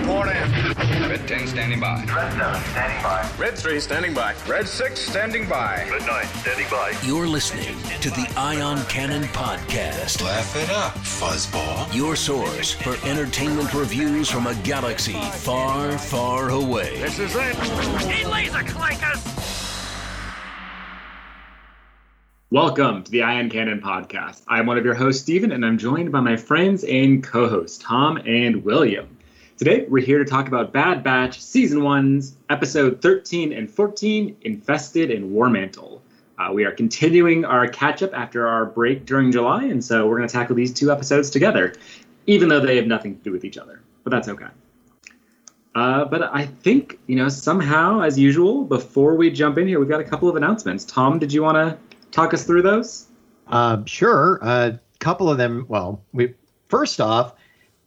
report in. Red 10 standing by. Red 7 standing by. Red 3 standing by. Red 6 standing by. Red 9 standing by. You're listening to the Ion Cannon Podcast. Laugh it up, fuzzball. Your source for entertainment reviews from a galaxy far, far away. This is it. He laser clankers! Welcome to the Ion Cannon podcast. I'm one of your hosts, Stephen, and I'm joined by my friends and co hosts, Tom and William. Today, we're here to talk about Bad Batch Season 1's episode 13 and 14 Infested in Warmantle. Uh, we are continuing our catch up after our break during July, and so we're going to tackle these two episodes together, even though they have nothing to do with each other. But that's okay. Uh, but I think, you know, somehow, as usual, before we jump in here, we've got a couple of announcements. Tom, did you want to talk us through those? Uh, sure. A couple of them. Well, we first off,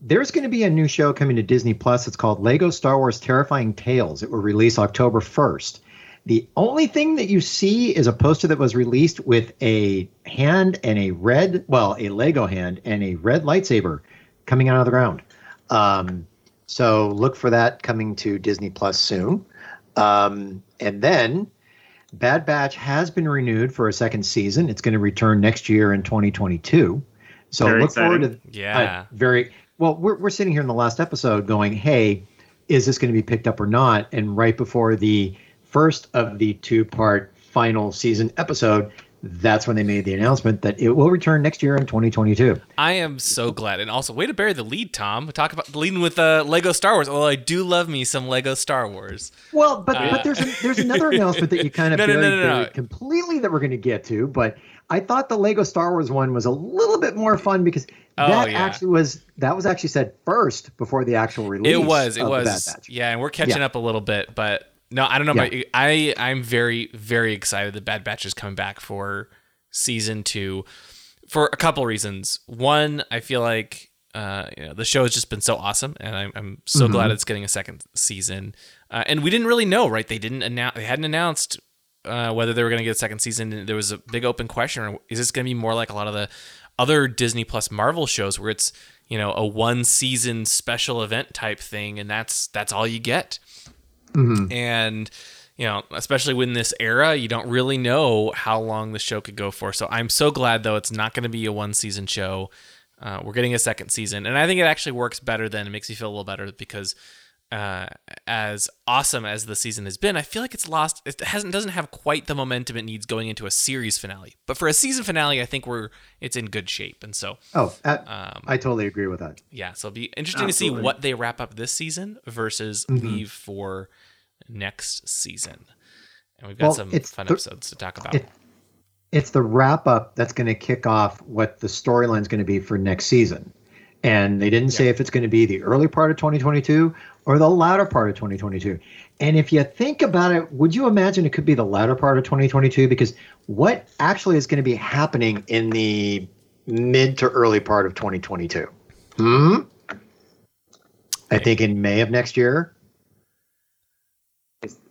there's going to be a new show coming to Disney Plus. It's called Lego Star Wars Terrifying Tales. It will release October 1st. The only thing that you see is a poster that was released with a hand and a red, well, a Lego hand and a red lightsaber coming out of the ground. Um, so look for that coming to Disney Plus soon. Um, and then Bad Batch has been renewed for a second season. It's going to return next year in 2022. So Very look forward to Yeah. uh, very well. We're we're sitting here in the last episode going, "Hey, is this going to be picked up or not?" And right before the first of the two-part final season episode, that's when they made the announcement that it will return next year in 2022. I am so glad. And also, way to bury the lead, Tom. Talk about leading with uh, Lego Star Wars. Although I do love me some Lego Star Wars. Well, but but there's a, there's another announcement that you kind of Uh, No, no, no, no, no. completely that we're going to get to, but I thought the Lego Star Wars one was a little bit more fun because Oh, that yeah. actually was that was actually said first before the actual release. It was. It of the Bad was. Yeah, and we're catching Yeah. up a little bit, but no, I don't know. Yeah. About, I I'm very very excited that Bad Batch is coming back for season two, for a couple reasons. One, I feel like uh, you know the show has just been so awesome, and I'm I'm so Mm-hmm. glad it's getting a second season. Uh, and we didn't really know, right? They didn't announce. They hadn't announced. Uh, whether they were going to get a second season, there was a big open question. Is this going to be more like a lot of the other Disney Plus Marvel shows, where it's you know a one season special event type thing, and that's that's all you get? and you know especially in this era you don't really know how long the show could go for so i'm so glad though it's not going to be a one season show uh, we're getting a second season and i think it actually works better then it makes me feel a little better because uh, as awesome as the season has been i feel like it's lost it hasn't doesn't have quite the momentum it needs going into a series finale but for a season finale i think we're it's in good shape and so Oh, uh, Um, I totally agree with that. yeah, so it'll be interesting to see what they wrap up this season versus Mm-hmm. leave for next season. And we've got Well, some fun the- episodes to talk about. it- It's the wrap up that's going to kick off what the storyline is going to be for next season. And they didn't say if it's going to be the early part of 2022 or the latter part of 2022. And if you think about it, would you imagine it could be the latter part of 2022? Because what actually is going to be happening in the mid to early part of 2022? Hmm? I think in May of next year.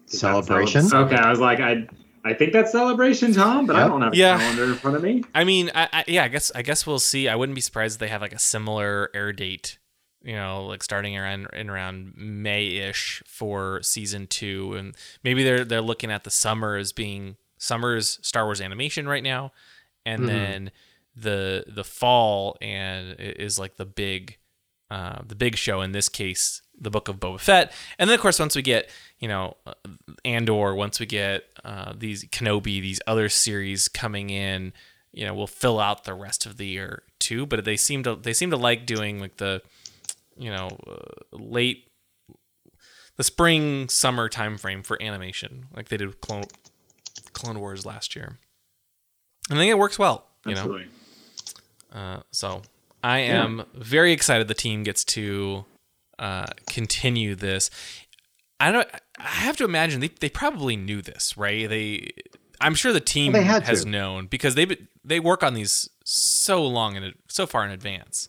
Celebration? Okay, I was like, I I think that's celebration, Tom, but I don't have a Yeah. calendar in front of me. I mean, I, I, yeah, I guess I guess we'll see. I wouldn't be surprised if they have like a similar air date, you know, like starting around in around May-ish for season two, and maybe they're they're looking at the summer as being summer's Star Wars animation right now, and then the the fall and is like the big uh, the big show in this case, the Book of Boba Fett, and then of course once we get you know uh, Andor, once we get uh, these Kenobi, these other series coming in, you know, we'll fill out the rest of the year too. But they seem to they seem to like doing like the you know uh, late the spring summer time frame for animation, like they did with Clone Clone Wars last year. And I think it works well, you know. Uh, so I am very excited the team gets to uh, continue this. I don't. I have to imagine they, they probably knew this, right? They, I'm sure the team Well, they has to. known because they they work on these so long and so far in advance.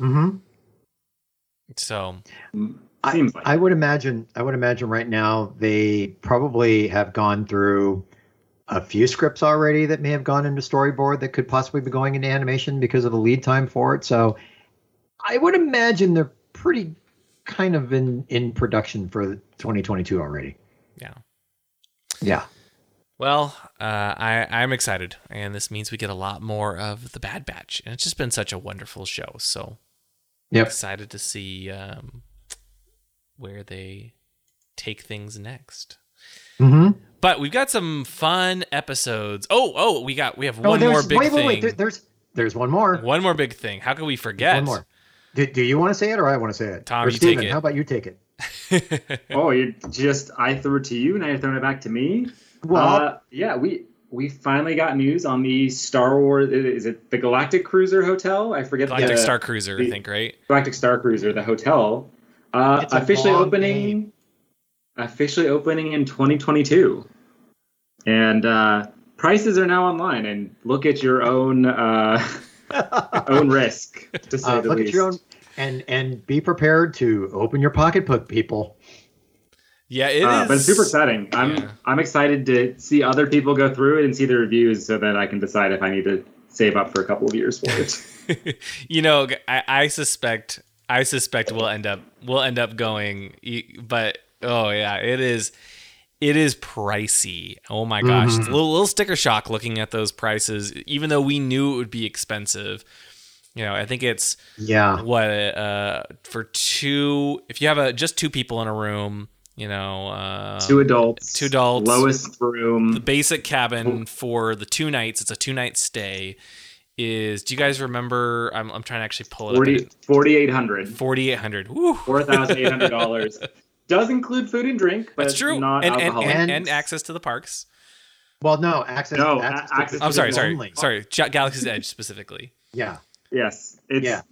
Mm-hmm. So Seems like I would imagine. I would imagine right now they probably have gone through a few scripts already that may have gone into storyboard that could possibly be going into animation because of the lead time for it. So I would imagine they're pretty kind of in in production for 2022 already. Yeah. Yeah. Well, uh, I I'm excited, and this means we get a lot more of the Bad Batch, and it's just been such a wonderful show. So Yep. excited to see um, where they take things next. Mm-hmm. But we've got some fun episodes. Oh, oh, we got we have Oh, one more big wait, thing. wait, wait. There, there's there's one more. One more big thing. How can we forget? One more. Do, do you want to say it or I want to say it? Tom, or you take it. how about you take it? Oh, you just I threw it to you, now you're throwing it back to me. Well, uh, yeah, we we finally got news on the Star Wars. Is it the Galactic Cruiser Hotel? I forget the Galactic the Star Cruiser, I think, right? Galactic Star Cruiser, the hotel, uh, It's officially opening. name. Officially opening in 2022, and uh, prices are now online. And look at your own uh, own risk, to say uh, the look least. at your own and and be prepared to open your pocketbook, people. Yeah, it is. uh, but it's super exciting. I'm Yeah. I'm excited to see other people go through it and see the reviews, so that I can decide if I need to save up for a couple of years for it. you know, I, I suspect I suspect we'll end up we'll end up going, but oh yeah, it is it is pricey. Oh my gosh, Mm-hmm. it's a little, little sticker shock looking at those prices. Even though we knew it would be expensive, you know, I think it's Yeah. what uh for two if you have a just two people in a room, you know, uh, two adults, two adults. lowest room. the basic cabin for the two nights. It's a two night stay. Is do you guys remember? I'm, I'm trying to actually pull it 40, up. 4800 Forty eight hundred. Woo. $4,800. Does include food and drink, but That's true. not and, and, and, And- and access to the parks. Well, no, access. No, access a- access the I'm sorry, sorry, only. sorry. Ja- Galaxy's Edge specifically. Yeah. yes, it's Yeah.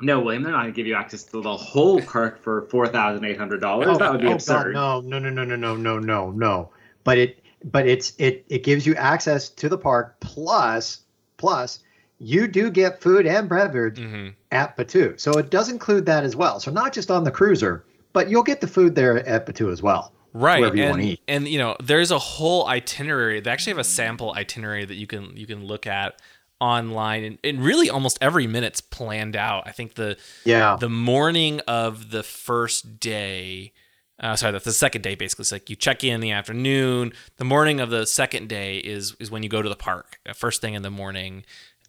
no, William. They're not going to give you access to the whole park for four thousand eight hundred dollars. that would be oh, absurd. God, no, no, no, no, no, no, no, no, no. But it, but it's it it gives you access to the park plus plus you do get food and beverage hmm at Batuu. So it does include that as well. So not just on the cruiser, but you'll get the food there at Batuu as well. Right, Wherever you and, wanna eat. and you know, there's a whole itinerary. They actually have a sample itinerary that you can you can look at online, and, and really almost every minute's planned out. I think the Yeah. the morning of the first day uh, sorry that's the second day basically it's like you check in in the afternoon the morning of the second day is is when you go to the park first thing in the morning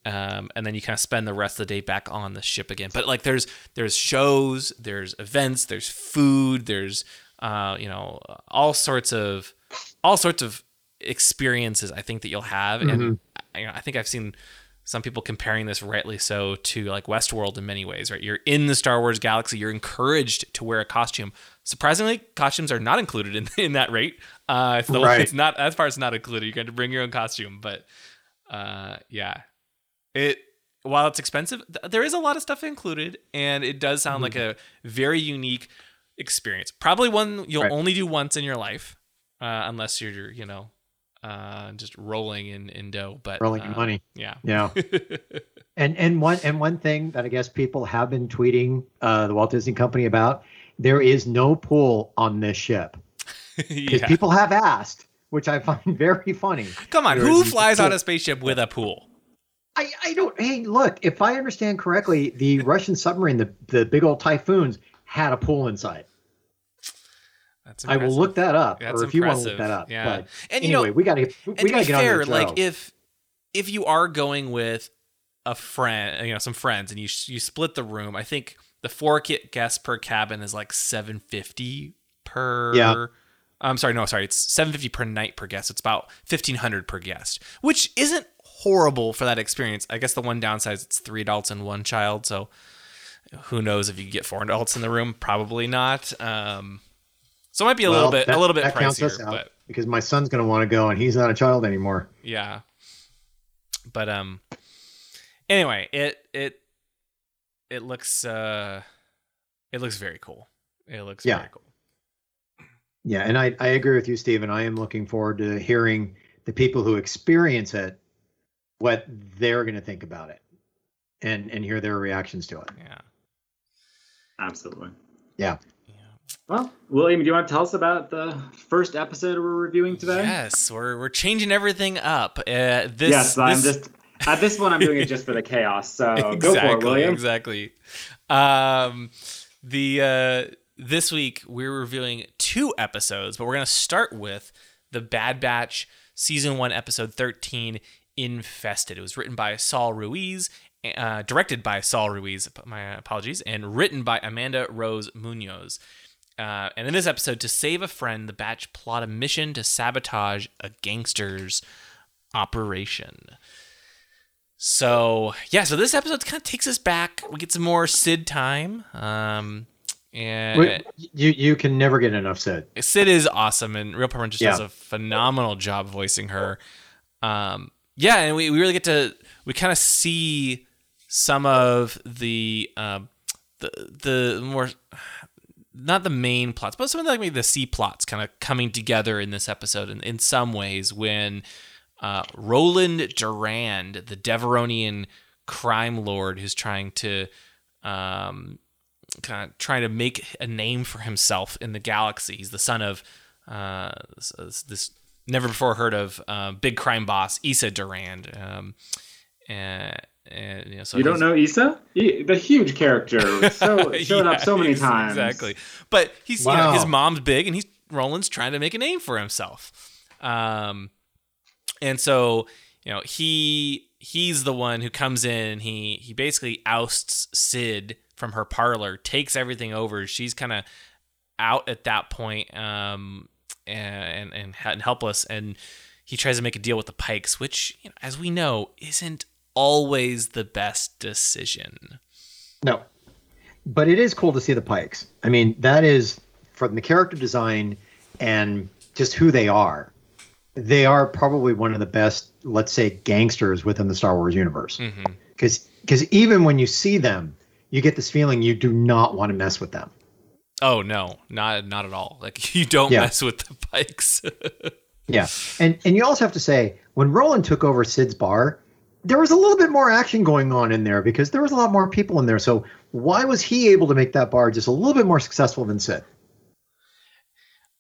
um, and then you kind of spend the rest of the day back on the ship again but like there's there's shows there's events there's food there's uh, you know all sorts of all sorts of experiences i think that you'll have and I, you know, I think i've seen some people comparing this rightly so to like Westworld in many ways, right? You're in the Star Wars galaxy, you're encouraged to wear a costume. Surprisingly, costumes are not included in, in that rate. Uh, it's, the, Right. it's not as far as not included. You got to bring your own costume, but uh, yeah, it while it's expensive, th- there is a lot of stuff included, and it does sound like a very unique experience. Probably one you'll Right. only do once in your life, uh, unless you're you know uh, just rolling in in dough. But Rolling in uh, money. yeah. Yeah. and and one and one thing that I guess people have been tweeting uh, the Walt Disney Company about there is no pool on this ship because yeah. people have asked, which I find very funny. Come on, There who flies on a spaceship with a pool? I, I don't. Hey, look, if I understand correctly, the Russian submarine, the the big old typhoons, had a pool inside. That's I will look that up, That's or if you want to look that up. Yeah. But And, you know, anyway, we got to we got to get fair, on like if if you are going with a friend, you know, some friends, and you you split the room, I think the four guests per cabin is like seven fifty per. Yeah. I'm sorry, no, sorry, it's seven fifty per night per guest. It's about fifteen hundred per guest, which isn't horrible for that experience. I guess the one downside is it's three adults and one child, so who knows if you get four adults in the room? Probably not. Um, so it might be a little bit that- a little bit that counts us pricier, but because my son's going to want to go, and he's not a child anymore. yeah but um anyway it it it looks uh it looks very cool it looks Yeah. very cool Yeah, and I, I agree with you, Stephen. I am looking forward to hearing the people who experience it, what they're going to think about it, and and hear their reactions to it. yeah Absolutely. Yeah. Well, William, do you want to tell us about the first episode we're reviewing today? yes we're we're changing everything up uh this yes, I'm just at this one. I'm doing it just for the chaos. So exactly go for it, William. exactly um the uh, this week we're reviewing two episodes, but we're gonna start with the Bad Batch season one, episode thirteen, Infested. It was written by Saul Ruiz, uh, directed by Saul Ruiz. My apologies, and written by Amanda Rose Munoz. Uh, and in this episode, to save a friend, the Batch plot a mission to sabotage a gangster's operation. So yeah, so this episode kind of takes us back. We get some more Cid time. Um, and Wait, you you can never get enough Cid. Cid is awesome, and Rhea Perlman just Yeah. does a phenomenal job voicing her. Um, yeah, and we, we really get to we kind of see some of the um, the the more not the main plots, but some of the, like maybe the C plots kind of coming together in this episode in, in some ways when uh, Roland Durand, the Devaronian crime lord who's trying to um, kind of trying to make a name for himself in the galaxy. He's the son of uh, this, this never before heard of uh, big crime boss Issa Durand. Um, and, and you know, so You don't know Issa? He, the huge character. So showed up so many times. Exactly. But he's you know, his mom's big, and he's Roland's trying to make a name for himself. Um, and so you know he he's the one who comes in and he he basically ousts Cid from her parlor, takes everything over. She's kind of out at that point, um, and and and helpless, and he tries to make a deal with the Pikes, which you know, as we know isn't always the best decision. No. But it is cool to see the Pikes. I mean, that is from the character design and just who they are. They are probably one of the best, let's say, gangsters within the Star Wars universe. Mm-hmm. Because because even when you see them, you get this feeling you do not want to mess with them. Oh no, not not at all. Like you don't Yeah. mess with the Pikes. Yeah, and and you also have to say when Roland took over Cid's bar, there was a little bit more action going on in there because there was a lot more people in there. So why was he able to make that bar just a little bit more successful than Cid?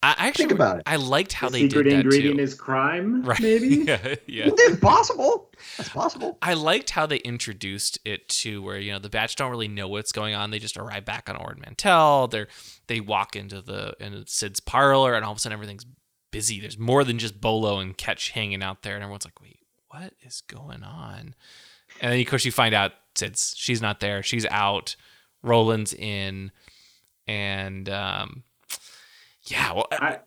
I I actually Think about it. I liked how The they secret did that ingredient too. is crime, right? maybe? yeah, yeah. It's possible. That's possible. I liked how they introduced it to where you know the batch don't really know what's going on. They just arrive back on Ord Mantell. They're they walk into the into Cid's parlor, and all of a sudden everything's busy. There's more than just Bolo and Ketch hanging out there, and everyone's like, "Wait, what is going on?" And then of course you find out Cid's she's not there. She's out. Roland's in, and um, yeah, well, I,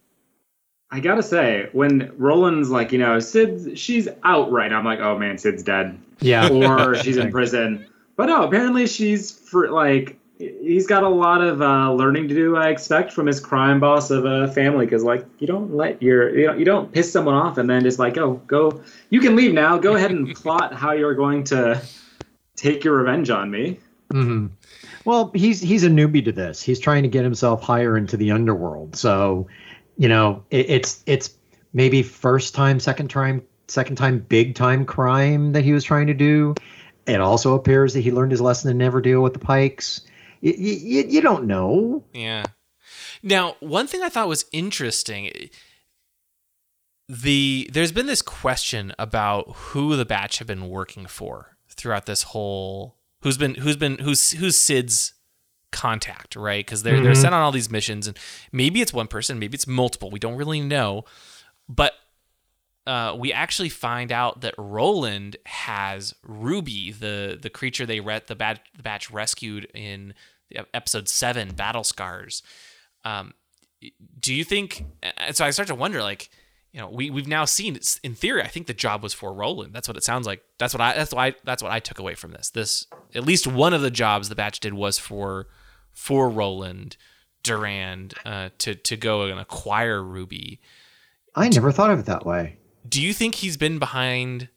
I gotta say, when Roland's like, you know, Cid's she's out right now, I'm like, oh man, Cid's dead. Yeah. Or she's in prison. But no, apparently she's for like he's got a lot of uh, learning to do. I expect from his crime boss of a family, because like you don't let your you know you don't piss someone off and then just like oh go you can leave now. Go ahead and plot how you're going to take your revenge on me. hmm Well, he's he's a newbie to this. He's trying to get himself higher into the underworld. So, you know, it, it's it's maybe first time, second time, second time, big time crime that he was trying to do. It also appears that he learned his lesson to never deal with the Pikes. You, you, you don't know. Yeah. Now, one thing I thought was interesting the there's been this question about who the batch have been working for throughout this whole who's been who's been who's who's Cid's contact, right? Because they're they're Mhm. sent on all these missions and maybe it's one person, maybe it's multiple. We don't really know. But uh, we actually find out that Roland has Ruby, the the creature they re- the, bat- the batch rescued in episode seven, Battle Scars. Um, do you think? So I start to wonder, like, you know, we we've now seen it's in theory. I think the job was for Roland. That's what it sounds like. That's what I. That's why. That's what I took away from this. This at least one of the jobs the batch did was for for Roland Durand uh, to to go and acquire Ruby. I never thought of it that way. Do you think he's been behind?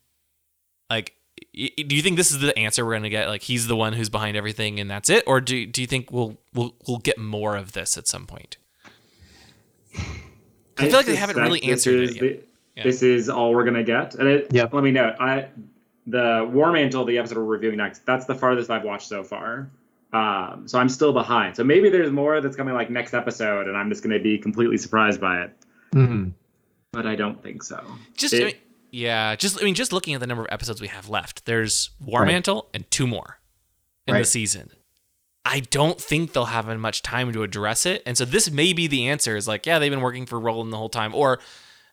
Like, do you think this is the answer we're gonna get? Like, he's the one who's behind everything, and that's it, or do do you think we'll we'll we'll get more of this at some point? I feel like they haven't really answered is it yet. the- Yeah. This is all we're gonna get. And it, Yep. let me know. I the War Mantle, the episode we're reviewing next. That's the farthest I've watched so far. Um, so I'm still behind. So maybe there's more that's coming like next episode, and I'm just gonna be completely surprised by it. hmm But I don't think so. Just, It- I mean, yeah, just I mean, just looking at the number of episodes we have left, there's War Right. Mantle and two more in the season. I don't think they'll have much time to address it. And so this may be the answer is like, yeah, they've been working for Roland the whole time. Or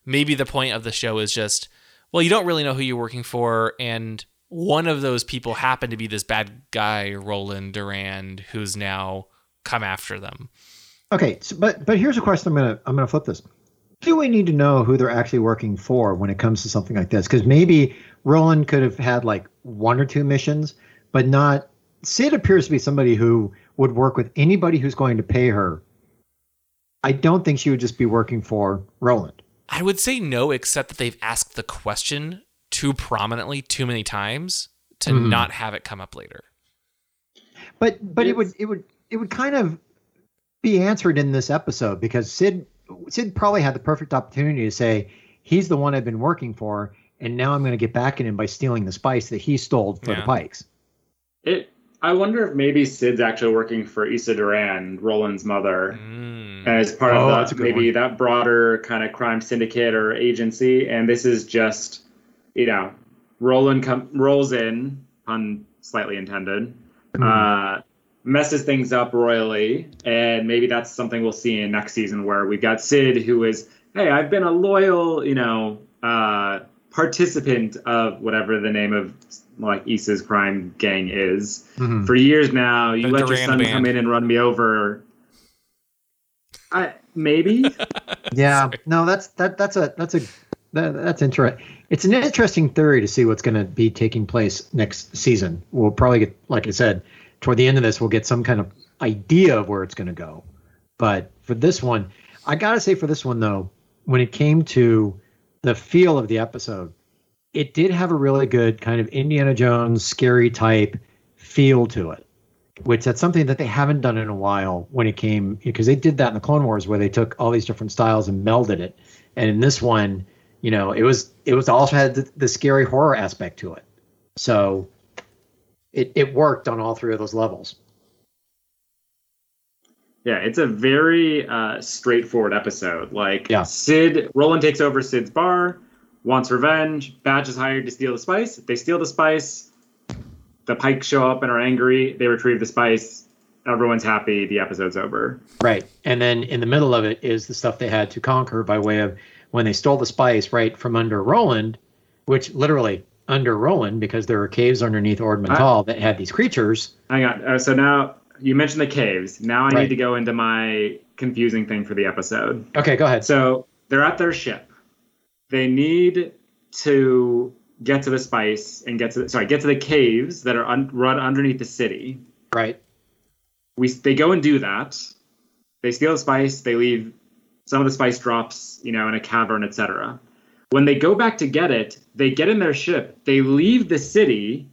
maybe the point of the show is just, well, you don't really know who you're working for. And one of those people happened to be this bad guy, Roland Durand, who's now come after them. Okay, so, but but here's a question. I'm gonna I'm gonna flip this. Do we need to know who they're actually working for when it comes to something like this? Because maybe Roland could have had like one or two missions, but not. Cid appears to be somebody who would work with anybody who's going to pay her. I don't think she would just be working for Roland. I would say no, except that they've asked the question too prominently too many times to Mhm. not have it come up later. But but it would it would it would kind of be answered in this episode because Cid Cid probably had the perfect opportunity to say he's the one I've been working for, and now I'm going to get back at him by stealing the spice that he stole for Yeah. the Pikes. It. I wonder if maybe Cid's actually working for Issa Durand, Roland's mother, Mm. as part Oh, of that's a the, good maybe one. that broader kind of crime syndicate or agency. And this is just, you know, Roland com- rolls in, pun slightly intended, uh, messes things up royally, and maybe that's something we'll see in next season where we've got Cid, who is, hey, I've been a loyal, you know, uh, participant of whatever the name of like Issa's crime gang is Mhm. for years now. You The let your son Band. come in and run me over. I maybe. Yeah, no, that's that that's a that's a that, that's interesting. It's an interesting theory to see what's going to be taking place next season. We'll probably get, like I said, toward the end of this, we'll get some kind of idea of where it's going to go. But for this one, I gotta say, for this one though, when it came to the feel of the episode, it did have a really good kind of Indiana Jones scary type feel to it which that's something that they haven't done in a while when it came because they did that in the Clone Wars where they took all these different styles and melded it. And in this one, you know, it was it was also had the, the scary horror aspect to it. So it it worked on all three of those levels. Yeah, it's a very uh, straightforward episode. Like Yeah. Cid, Roland takes over Cid's bar, wants revenge. Batch is hired to steal the spice. They steal the spice. The Pikes show up and are angry. They retrieve the spice. Everyone's happy. The episode's over. Right. And then in the middle of it is the stuff they had to conquer by way of when they stole the spice right from under Roland, which literally under Roland because there were caves underneath Ord Mantell that had these creatures. Hang on. Uh, so now you mentioned the caves. Now I Right. need to go into my confusing thing for the episode. Okay, go ahead. So they're at their ship. They need to get to the spice and get to the, sorry get to the caves that are un, run underneath the city. right. We they go and do that. They steal the spice. They leave some of the spice drops, you know, in a cavern, etc. When they go back to get it, they get in their ship. They leave the city,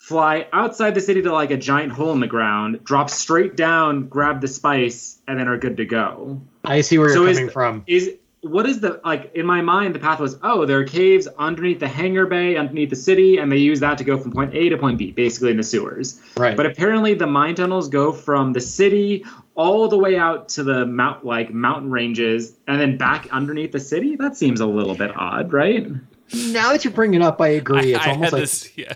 fly outside the city to like a giant hole in the ground, drop straight down, grab the spice, and then are good to go I see where you're So is coming from. is what is the like in my mind the path was oh there are caves underneath the hangar bay underneath the city and they use that to go from point a to point b basically in the sewers Right. but apparently the mine tunnels go from the city all the way out to the mount like mountain ranges and then back underneath the city that seems a little bit odd right now that you bring it up, I agree. It's I almost had like this. Yeah.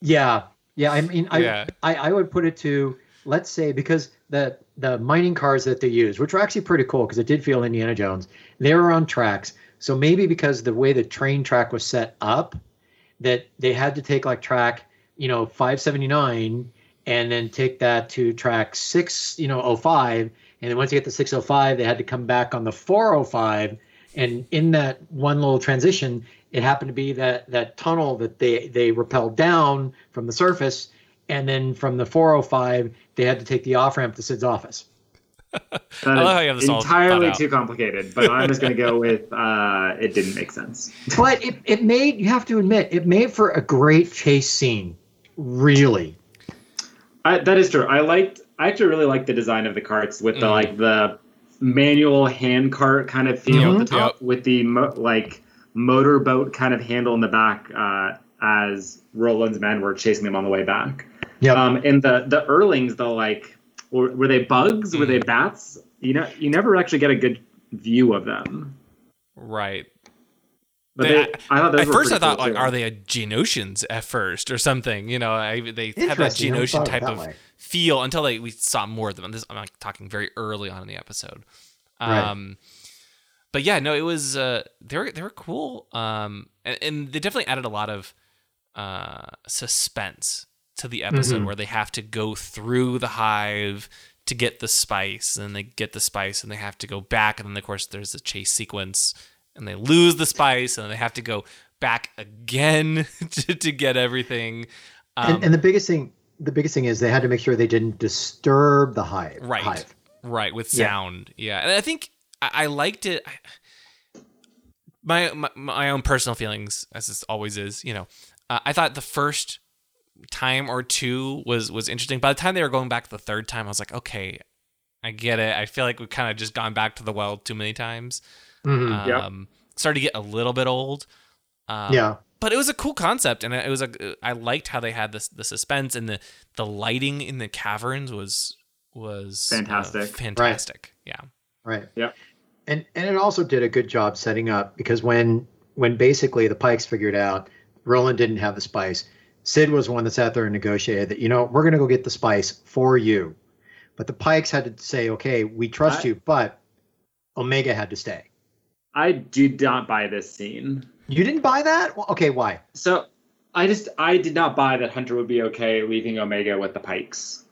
yeah, yeah. I mean, I, Yeah. I I would put it to let's say because the the mining cars that they used, which were actually pretty cool because it did feel Indiana Jones, they were on tracks. So maybe because the way the train track was set up, that they had to take like track, you know, 579 and then take that to track six, you know, 05. And then once you get to 605, they had to come back on the 405. And in that one little transition, it happened to be that that tunnel that they they rappelled down from the surface, and then from the 405 they had to take the off ramp to Cid's office. That I love how you have this entirely too complicated but i'm just going to go with uh it didn't make sense But it, it made you have to admit it made for a great chase scene, really. I, that is true. I liked. I actually really liked the design of the carts with the Mm. like the manual hand cart kind of feel at the Yep. top, with the mo- like motorboat kind of handle in the back uh, as Roland's men were chasing them on the way back. Yeah. Um, and the the Erlings, though, like were, were they bugs? Were Mm. they bats? You know, you never actually get a good view of them. Right. But They- they, I thought those At first, I pretty thought cool, like, too. are they a Geonosians at first or something? You know, I, they have that Interesting, I never Geonosian thought of it type that of way. feel until they we saw more of them. This I'm like talking very early on in the episode. Right. But yeah, no, it was uh, they were they were cool. Um, and, and they definitely added a lot of uh suspense to the episode Mhm. where they have to go through the hive to get the spice, and they get the spice, and they have to go back, and then of course there's the chase sequence, and they lose the spice, and they have to go back again to, to get everything. Um, and, and the biggest thing, the biggest thing is they had to make sure they didn't disturb the hive. right hive. right with Yeah. sound yeah, and i think i, I liked it I- my, my my own personal feelings as this always is you know uh, i thought the first time or two was was interesting by the time they were going back the third time i was like okay i get it i feel like we've kind of just gone back to the well too many times Mhm. um Yep. started to get a little bit old um, yeah. but it was a cool concept and it was a i liked how they had this the suspense and the the lighting in the caverns was was uh, Fantastic. fantastic yeah Right. Yep. And and it also did a good job setting up because when when basically the Pikes figured out Roland didn't have the spice, Cid was the one that sat there and negotiated that you know we're going to go get the spice for you, but the Pikes had to say okay we trust I- you, but Omega had to stay. I did not buy this scene. You didn't buy that? Well, okay, why? So I just I did not buy that Hunter would be okay leaving Omega with the Pikes.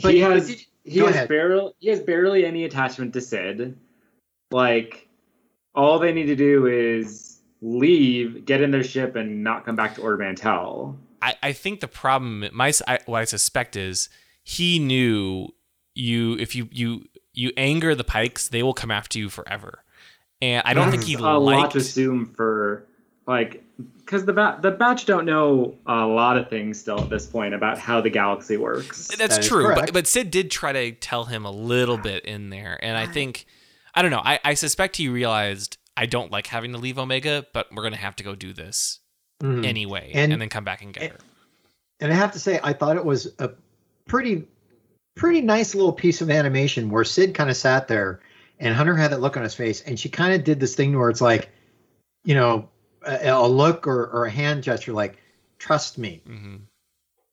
But- he has did- he has ahead. barely he has barely any attachment to Cid. Like all they need to do is leave, get in their ship, and not come back to Ord Mantell. I, I think the problem my I, what I suspect is he knew you if you you you anger the pikes they will come after you forever and I don't think he a lot to assume for like because the bat the batch don't know a lot of things still at this point about how the galaxy works. That's That is true, but, but Cid did try to tell him a little bit in there, and I think I don't know. I, I suspect he realized I don't like having to leave Omega, but we're gonna have to go do this Mhm. anyway, and, And- then come back and get her. And I have to say, I thought it was a pretty, pretty nice little piece of animation where Cid kind of sat there, and Hunter had that look on his face, and she kind of did this thing where it's like, you know, a, a look or, or a hand gesture, like, trust me. hmm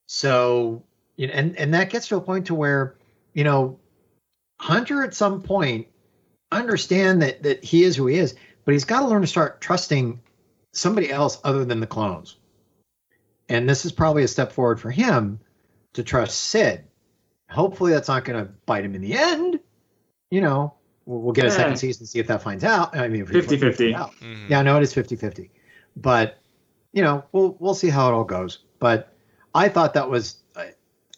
So, you know, and and that gets to a point to where, you know, Hunter at some point understand that that he is who he is, but he's got to learn to start trusting somebody else other than the clones. And this is probably a step forward for him to trust Cid. Hopefully, that's not going to bite him in the end. You know, we'll, we'll get a Yeah. second season see if that finds out. I mean, if we 50-50. find out. hmm Yeah, no, it is 50-50. But you know, we'll we'll see how it all goes. But I thought that was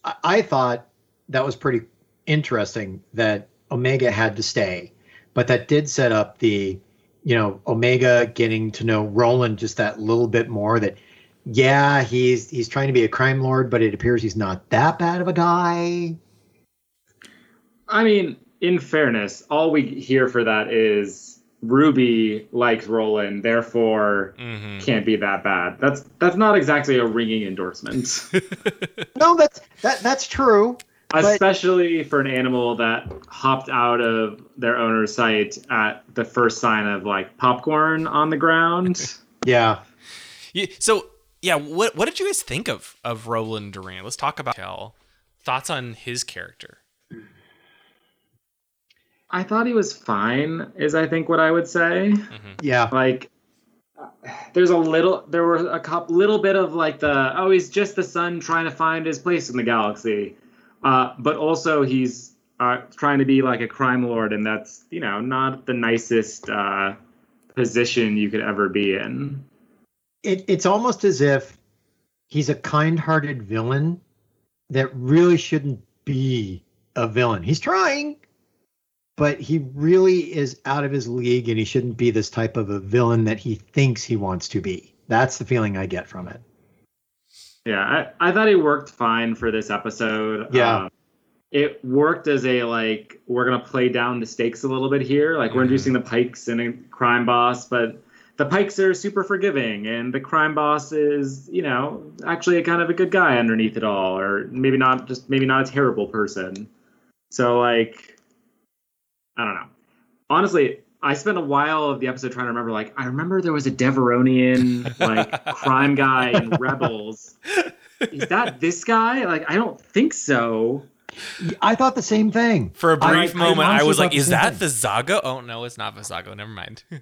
I, I thought that was pretty interesting that Omega had to stay. But that did set up the you know, Omega getting to know Roland just that little bit more that yeah, he's he's trying to be a crime lord, but it appears he's not that bad of a guy. I mean, in fairness, all we hear for that is Ruby likes Roland, therefore hmm can't be that bad. That's that's not exactly a ringing endorsement, No, that's that that's true. But- especially for an animal that hopped out of their owner's sight at the first sign of like popcorn on the ground. Yeah. Yeah, so yeah, what what did you guys think of of Roland Durand? Let's talk about Kel. Thoughts on his character? I thought he was fine, is I think what I would say. Mm-hmm. Yeah. like there's a little there were a couple little bit of like the oh he's just the sun trying to find his place in the galaxy uh, but also he's uh, trying to be like a crime lord and that's you know not the nicest uh, position you could ever be in it, it's almost as if he's a kind-hearted villain that really shouldn't be a villain. He's trying, but he really is out of his league, and he shouldn't be this type of a villain that he thinks he wants to be. That's the feeling I get from it. Yeah I, I thought it worked fine for this episode Yeah. Um, it worked as a like we're gonna play down the stakes a little bit here like we're Mhm. introducing the pikes and a crime boss but the pikes are super forgiving and the crime boss is you know actually a kind of a good guy underneath it all or maybe not just maybe not a terrible person so like i don't know honestly i spent a while of the episode trying to remember like i remember there was a devaronian like crime guy in rebels is that this guy? Like, I don't think so. I thought the same thing. For a brief I moment, I, honestly was like, "Is that thing. Vizago?" Oh no, it's not Vizago. Never mind.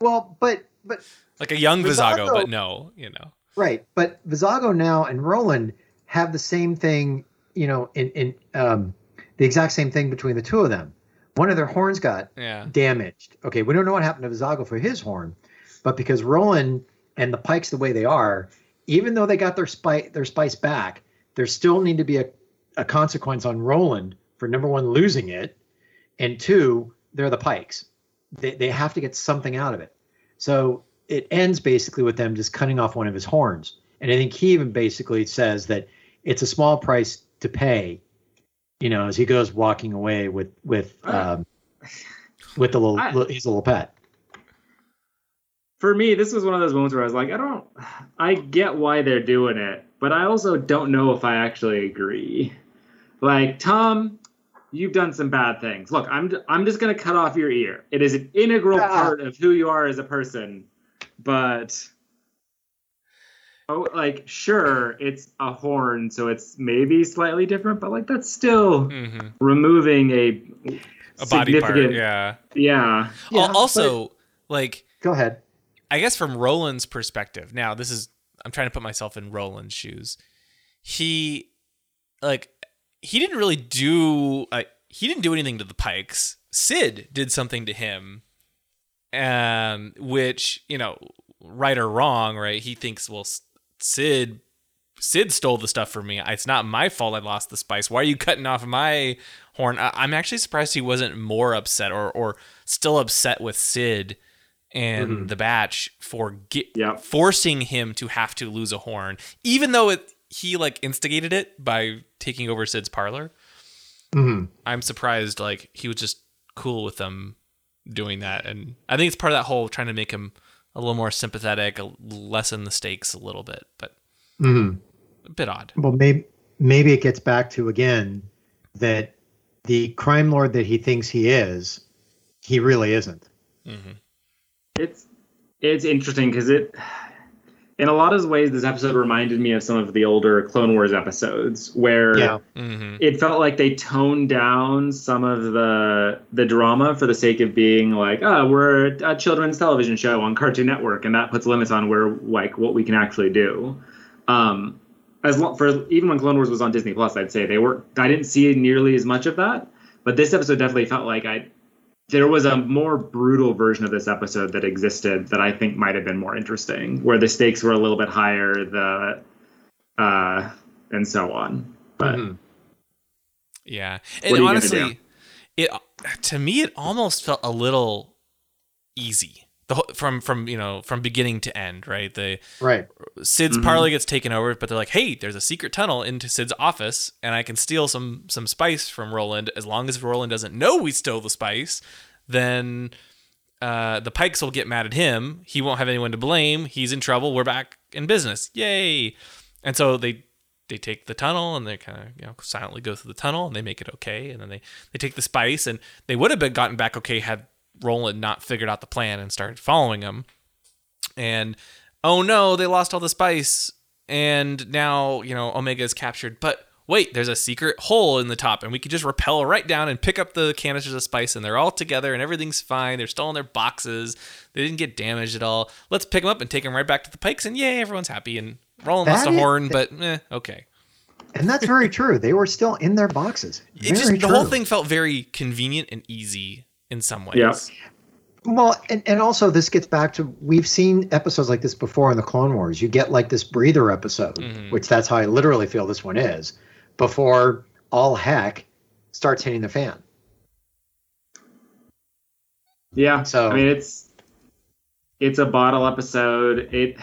Well, but but like a young Vizago, Vizago- but no, you know. Right, but Vizago now and Roland have the same thing. You know, in in um, the exact same thing between the two of them. One of their horns got Yeah. damaged. Okay, we don't know what happened to Vizago for his horn, but because Roland and the Pikes the way they are, even though they got their spice their spice back, there still need to be a, a consequence on Roland for number one losing it, and two, they're the Pikes. They they have to get something out of it. So it ends basically with them just cutting off one of his horns. And I think he even basically says that it's a small price to pay, you know, as he goes walking away with with um, with the little, I- little his little pet. For me, this was one of those moments where I was like, I don't, I get why they're doing it, but I also don't know if I actually agree. Like, Tom, you've done some bad things. Look, I'm, I'm just gonna cut off your ear. It is an integral Ah. part of who you are as a person, but. Oh, like sure, it's a horn, so it's maybe slightly different, but like that's still hmm removing a A body part. Yeah. Yeah. Yeah, Al- also, like, Go ahead. I guess from Roland's perspective, now this is I'm trying to put myself in Roland's shoes. He like he didn't really do like he didn't do anything to the Pikes. Cid did something to him. Um which, you know, right or wrong, right? He thinks well S- Cid Cid stole the stuff from me. It's not my fault I lost the spice. Why are you cutting off my horn? I- I'm actually surprised he wasn't more upset or or still upset with Cid and the batch for get, Yep. forcing him to have to lose a horn, even though it he like instigated it by taking over Cid's parlor. Mhm. I'm surprised like he was just cool with them doing that, and I think it's part of that whole trying to make him a little more sympathetic, a, lessen the stakes a little bit, but Mhm. a bit odd. Well, maybe maybe it gets back to again that the crime lord that he thinks he is, he really isn't. It's it's interesting because it, in a lot of ways, this episode reminded me of some of the older Clone Wars episodes where Yeah. hmm it felt like they toned down some of the the drama for the sake of being like, oh, we're a children's television show on Cartoon Network, and that puts limits on where like what we can actually do. Um, as long for even when Clone Wars was on Disney Plus, I'd say they were. I didn't see nearly as much of that, but this episode definitely felt like I. There was a more brutal version of this episode that existed that I think might have been more interesting, where the stakes were a little bit higher, the, uh, and so on. But Mhm. Yeah, and are you gonna honestly, it to me it almost felt a little easy. The whole, from from you know from beginning to end, right? The Right. Cid's Mm-hmm. parlor gets taken over, but they're like, "Hey, there's a secret tunnel into Cid's office, and I can steal some some spice from Roland. As long as Roland doesn't know we stole the spice, then uh, the Pikes will get mad at him. He won't have anyone to blame. He's in trouble. We're back in business. Yay!" And so they they take the tunnel and they kind of you know silently go through the tunnel and they make it okay, and then they they take the spice and they would have been gotten back okay had Roland not figured out the plan and started following him and oh no, they lost all the spice, and now you know Omega is captured. But wait, there's a secret hole in the top, and we could just rappel right down and pick up the canisters of spice, and they're all together, and everything's fine. They're still in their boxes. They didn't get damaged at all. Let's pick them up and take them right back to the pikes, and yay, everyone's happy. And Roland lost a horn, but eh, okay. And that's very true. They were still in their boxes. It just Very the whole thing felt very convenient and easy in some ways. Yeah. Well, and, and also this gets back to we've seen episodes like this before in the Clone Wars. You get like this breather episode, Mhm. which that's how I literally feel this one is, before all heck starts hitting the fan. Yeah. So- I mean, it's it's a bottle episode. It.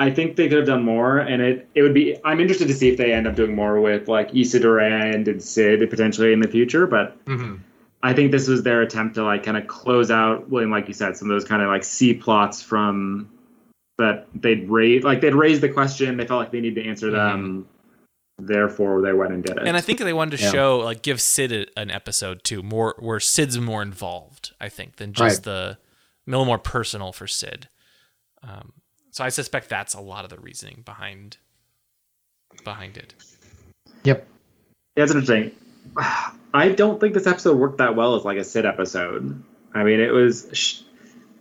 I think they could have done more, and it it would be. I'm interested to see if they end up doing more with like Issa Durand and Cid potentially in the future. But Mm-hmm. I think this was their attempt to like kind of close out, William, like you said, some of those kind of like C plots from that they'd raised. Like they'd raised the question, they felt like they needed to answer them. Therefore, they went and did it. And I think they wanted to Yeah. show, like, give Cid a, an episode too, more where Cid's more involved. I think than just Right. the a little more personal for Cid. Um, so I suspect that's a lot of the reasoning behind behind it. Yep. Yeah, it's interesting. I don't think this episode worked that well as like a Cid episode. I mean, it was sh-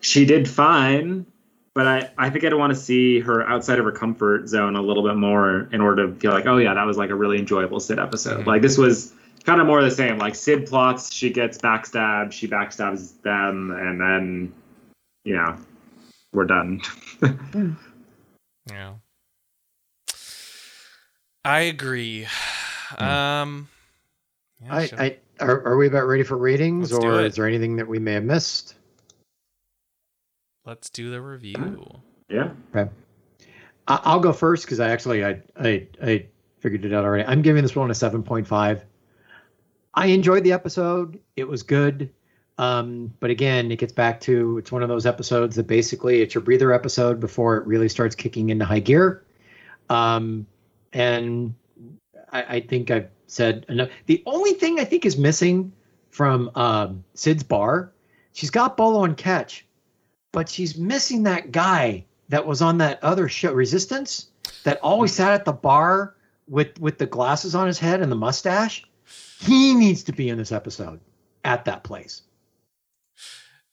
she did fine, but I I think I'd want to see her outside of her comfort zone a little bit more in order to feel like, oh yeah, that was like a really enjoyable Cid episode. Mhm. Like this was kind of more of the same. Like Cid plots, she gets backstabbed, she backstabs them, and then you know we're done. Yeah. I agree. Um yeah, I, sure. I are, are we about ready for ratings, Let's or is there anything that we may have missed? let's do the review. yeah. I, I'll go first because I actually I, I I figured it out already. I'm giving this one a seven point five. I enjoyed the episode. It was good. Um, but again, it gets back to it's one of those episodes that basically it's your breather episode before it really starts kicking into high gear. Um, and I, I think I've said enough. The only thing I think is missing from um, Cid's bar, she's got Bolo and Catch, but she's missing that guy that was on that other show, Resistance, that always sat at the bar with with the glasses on his head and the mustache. He needs to be in this episode at that place.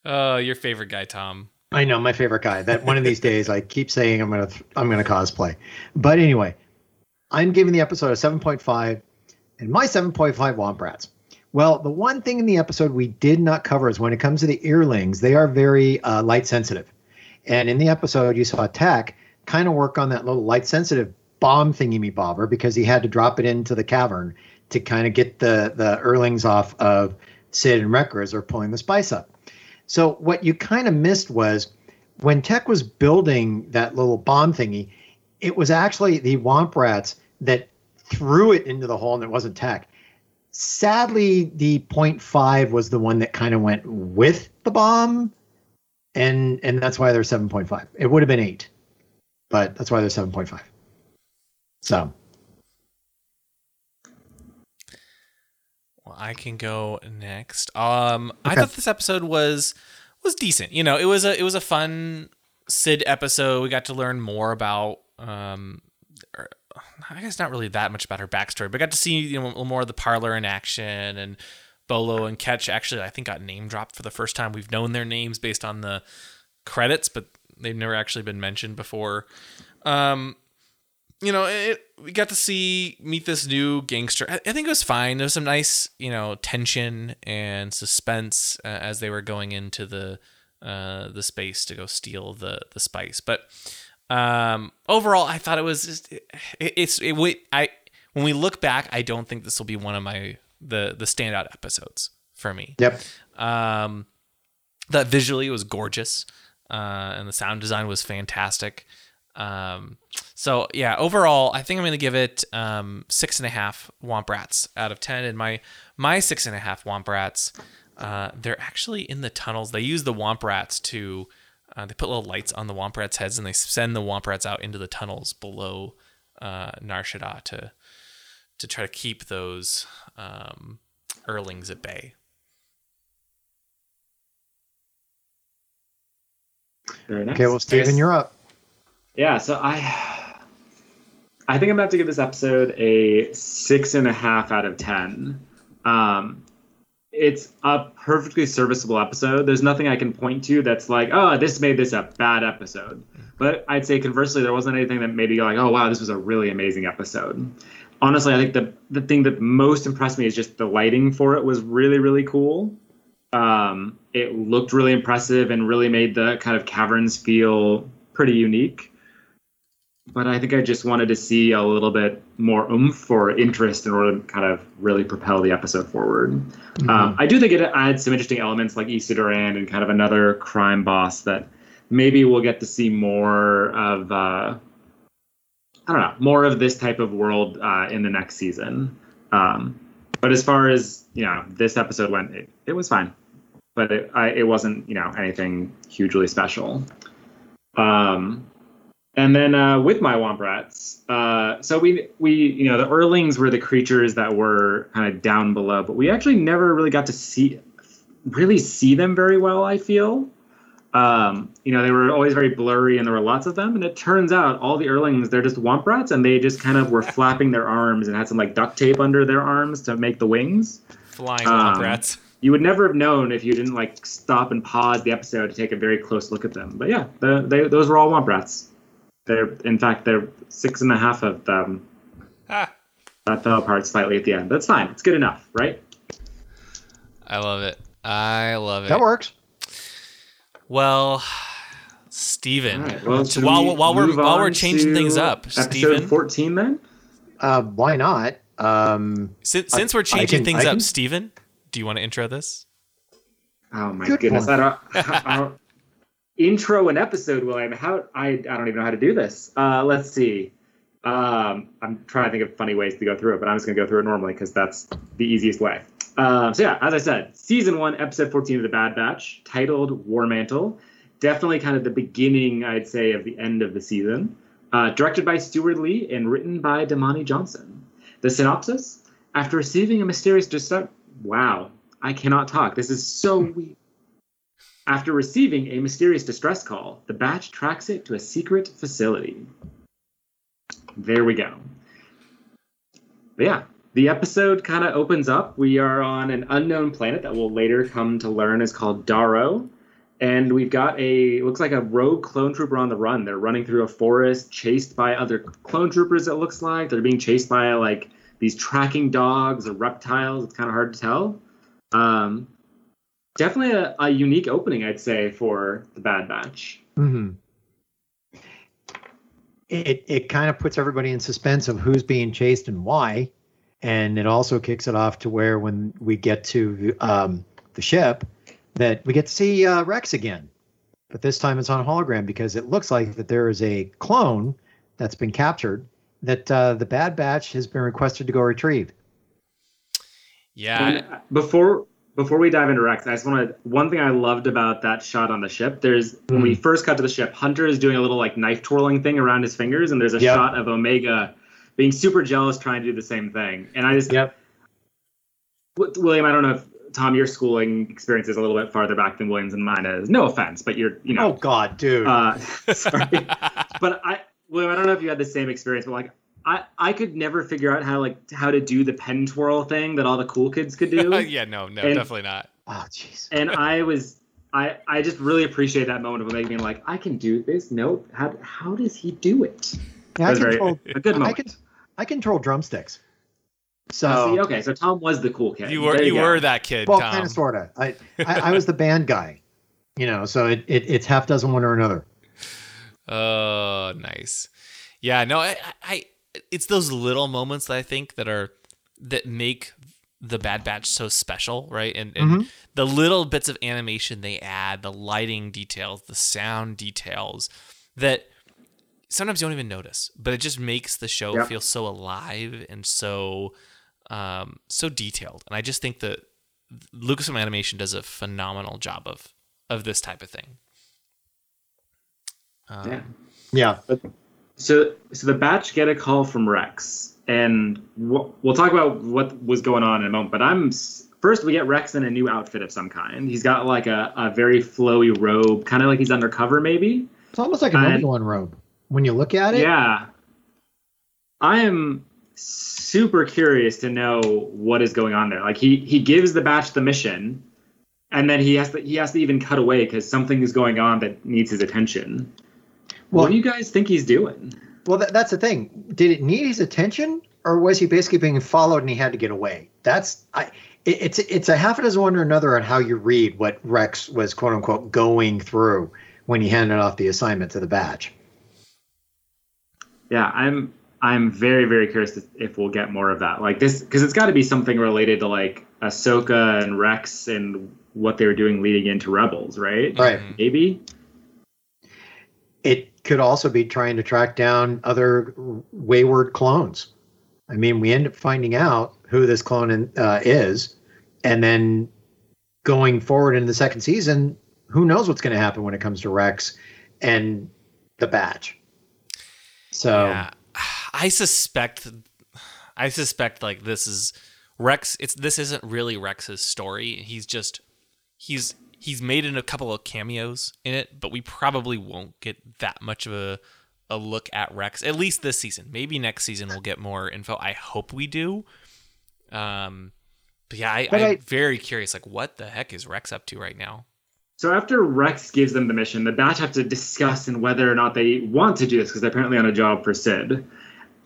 Oh, your favorite guy, Tom. I know my favorite guy. That one of these days I keep saying I'm gonna I'm gonna cosplay, but anyway, I'm giving the episode a 7.5, and my 7.5 Womp Rats. Well, the one thing in the episode we did not cover is when it comes to the earlings, they are very uh, light sensitive, and in the episode you saw Tech kind of work on that little light sensitive bomb thingy me bobber because he had to drop it into the cavern to kind of get the the earlings off of Cid and Wrecker as they're pulling the spice up. So what you kind of missed was when Tech was building that little bomb thingy, it was actually the Womp Rats that threw it into the hole and it wasn't Tech. Sadly, the point 0.5 was the one that kind of went with the bomb, and and that's why they're seven point five. It would have been eight, but that's why they're seven point five. So Well, I can go next. Um, I thought this episode was was decent. You know, it was a it was a fun Cid episode. We got to learn more about um, I guess not really that much about her backstory, but got to see you know a little more of the parlor in action and Bolo and Catch actually I think got name dropped for the first time. We've known their names based on the credits, but they've never actually been mentioned before. Um, you know, it, we got to see meet this new gangster. I, I think it was fine. There was some nice, you know, tension and suspense uh, as they were going into the uh, the space to go steal the the spice. But um, overall, I thought it was just it, it's it, we- I when we look back, I don't think this will be one of my the the standout episodes for me. yep, Um, that visually was gorgeous, uh, and the sound design was fantastic. Um, so yeah, overall, I think I'm gonna give it um, six and a half Womp Rats out of ten. And my my six and a half Womp Rats, uh, they're actually in the tunnels. They use the Womp Rats to uh, they put little lights on the Womp Rats' heads, and they send the Womp Rats out into the tunnels below uh, Nar Shaddaa to to try to keep those um, Erlings at bay. Very nice. okay. Well, Steven, you're up. Yeah, so I I think I'm about to give this episode a six and a half out of ten. Um, it's a perfectly serviceable episode. There's nothing I can point to that's like, oh, this made this a bad episode. But I'd say conversely, there wasn't anything that made me go like, oh wow, this was a really amazing episode. Honestly, I think the the thing that most impressed me is just the lighting for it was really really cool. Um, it looked really impressive and really made the kind of caverns feel pretty unique but I think I just wanted to see a little bit more oomph or interest in order to kind of really propel the episode forward. Um, I do think it adds some interesting elements like Issa Durand and kind of another crime boss that maybe we'll get to see more of. Uh, I don't know, more of this type of world uh, in the next season. Um, but as far as you know, this episode went, it, it was fine, but it I, it wasn't you know anything hugely special. Um, and then uh, with my Womp Rats, uh, so we we you know the Earlings were the creatures that were kind of down below, but we actually never really got to see really see them very well. I feel um, you know, they were always very blurry and there were lots of them. And it turns out all the Earlings, they're just womp rats and they just kind of were flapping their arms and had some like duct tape under their arms to make the wings. Flying Um, womp rats. You would never have known if you didn't like stop and pause the episode to take a very close look at them. But yeah, the, they, those were all womp rats. They're, in fact, they're six and a half of them. Ah, That fell apart slightly at the end. That's fine. It's good enough, right? I love it. I love it. That works. Well, Steven, All right. Well, should while we while we're while we're changing things up, episode Steven, 14 then? Uh, why not? Um, since, since I- we're changing can- things I up, can- Steven, do you want to intro this? Oh my Good goodness! I don't, I don't intro an episode, William. How I I don't even know how to do this. Uh, let's see. Um, I'm trying to think of funny ways to go through it, but I'm just gonna go through it normally because that's the easiest way. Um, so yeah, as I said, season one, episode 14 of the Bad Batch, titled War Mantle. Definitely kind of the beginning, I'd say, of the end of the season. Uh, directed by Steward Lee and written by Damani Johnson. The synopsis: After receiving a mysterious distress, wow, I cannot talk. This is so weird. After receiving a mysterious distress call, the batch tracks it to a secret facility. There we go. But yeah, the episode kind of opens up. We are on an unknown planet that we'll later come to learn is called Daro. And we've got a looks like a rogue clone trooper on the run. They're running through a forest, chased by other clone troopers. It looks like they're being chased by like these tracking dogs or reptiles. It's kind of hard to tell. Um, definitely a, a unique opening, I'd say, for the Bad Batch. hmm It it kind of puts everybody in suspense of who's being chased and why, and it also kicks it off to where when we get to um, the ship, that we get to see uh, Rex again, but this time it's on hologram because it looks like that there is a clone that's been captured that uh, the Bad Batch has been requested to go retrieve. Yeah, And before before we dive into Rex, I just want to one thing I loved about that shot on the ship. There's when we first cut to the ship, Hunter is doing a little like knife twirling thing around his fingers, and there's a Yep. shot of Omega being super jealous, trying to do the same thing. And I just Yep. William, I don't know if Tom, your schooling experience is a little bit farther back than Williams and mine is. No offense, but you're you know. Oh God, dude. uh, sorry. but I, William, I don't know if you had the same experience, but like, I, I could never figure out how like how to do the pen twirl thing that all the cool kids could do. yeah, no, no, And- definitely not. oh jeez. and I was, I, I just really appreciate that moment of Omega being like, I can do this. Nope. How, how does he do it? Yeah, I That was very, control. a good I moment. can I control drumsticks. So Uh, see, okay, so Tom was the cool kid. You were There you go. were that kid, well, Tom. kind of, sorta. I, I I was the band guy, you know. So it, it it's half dozen one or another. Oh, nice. Yeah, no, I, I, it's those little moments that I think that are that make the Bad Batch so special, right? And, and the little bits of animation they add, the lighting details, the sound details, that sometimes you don't even notice, but it just makes the show feel so alive and so, um, so detailed. And I just think that Lucasfilm Animation does a phenomenal job of of this type of thing. Um, Yeah. Yeah. So, so the batch get a call from Rex, and we'll, we'll talk about what was going on in a moment. But I'm first we get Rex in a new outfit of some kind. He's got like a, a very flowy robe, kind of like he's undercover, maybe. It's almost like an And- robe when you look at it. Yeah. I am super curious to know what is going on there. Like he he gives the batch the mission, and then he has to he has to even cut away because something is going on that needs his attention. Well- what do you guys think he's doing? Well, that, that's the thing. Did it need his attention, or was he basically being followed and he had to get away? That's I. It, it's it's a half a dozen one or another on how you read what Rex was quote unquote going through when he handed off the assignment to the batch. Yeah, I'm I'm very very curious if we'll get more of that. Like this because it's got to be something related to like Ahsoka and Rex and what they were doing leading into Rebels, right? Right. Maybe. It could also be trying to track down other wayward clones. I mean, we end up finding out who this clone in, uh, is, and then going forward in the second season, who knows what's going to happen when it comes to Rex and the batch. So Yeah, I suspect, I suspect like this is Rex. It's this isn't really Rex's story. He's just he's he's made in a couple of cameos in it, but we probably won't get that much of a a look at Rex at least this season. Maybe next season we'll get more info. I hope we do. Um, but yeah, I, I'm very curious. Like, what the heck is Rex up to right now? So after Rex gives them the mission, the batch have to discuss and whether or not they want to do this because they're apparently on a job for Cid.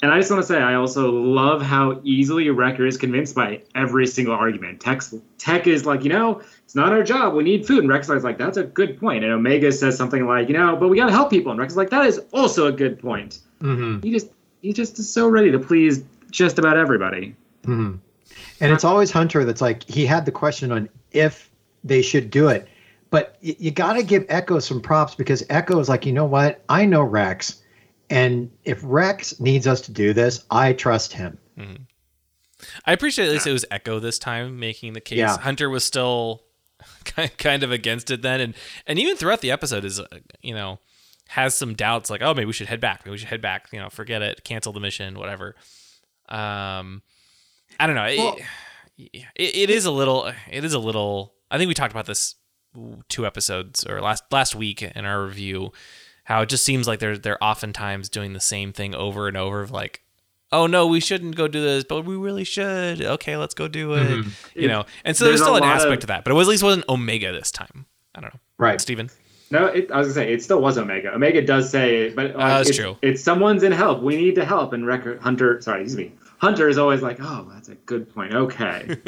And I just want to say, I also love how easily Wrecker is convinced by every single argument. Tech, Tech is like, you know, it's not our job. We need food. And Rex is like, that's a good point. And Omega says something like, you know, but we got to help people. And Rex is like, that is also a good point. Mm-hmm. He just, he just is so ready to please just about everybody. Mm-hmm. And it's always Hunter that's like he had the question on if they should do it, but y- you got to give Echo some props because Echo is like, you know what? I know Rex, and if Rex needs us to do this, I trust him. I appreciate at least it was Echo this time making the case. Yeah. Hunter was still ki- kind of against it then, and and even throughout the episode is uh, you know has some doubts like oh maybe we should head back maybe we should head back you know forget it cancel the mission whatever. Um, I don't know. It- it, it is a little. It is a little. I think we talked about this two episodes or last last week in our review. How it just seems like they're they're oftentimes doing the same thing over and over. Of like, oh no, we shouldn't go do this, but we really should. Okay, let's go do it. You know, and so there's There's still an aspect of- to that, but it was at least wasn't Omega this time. I don't know, Right. Steven? No, it, I was gonna say it still was Omega. Omega does say, but like, that's it's, true. It's someone's in help. We need to help. And Wrecker Hunter, sorry, excuse me. Hunter is always like, oh, that's a good point. Okay.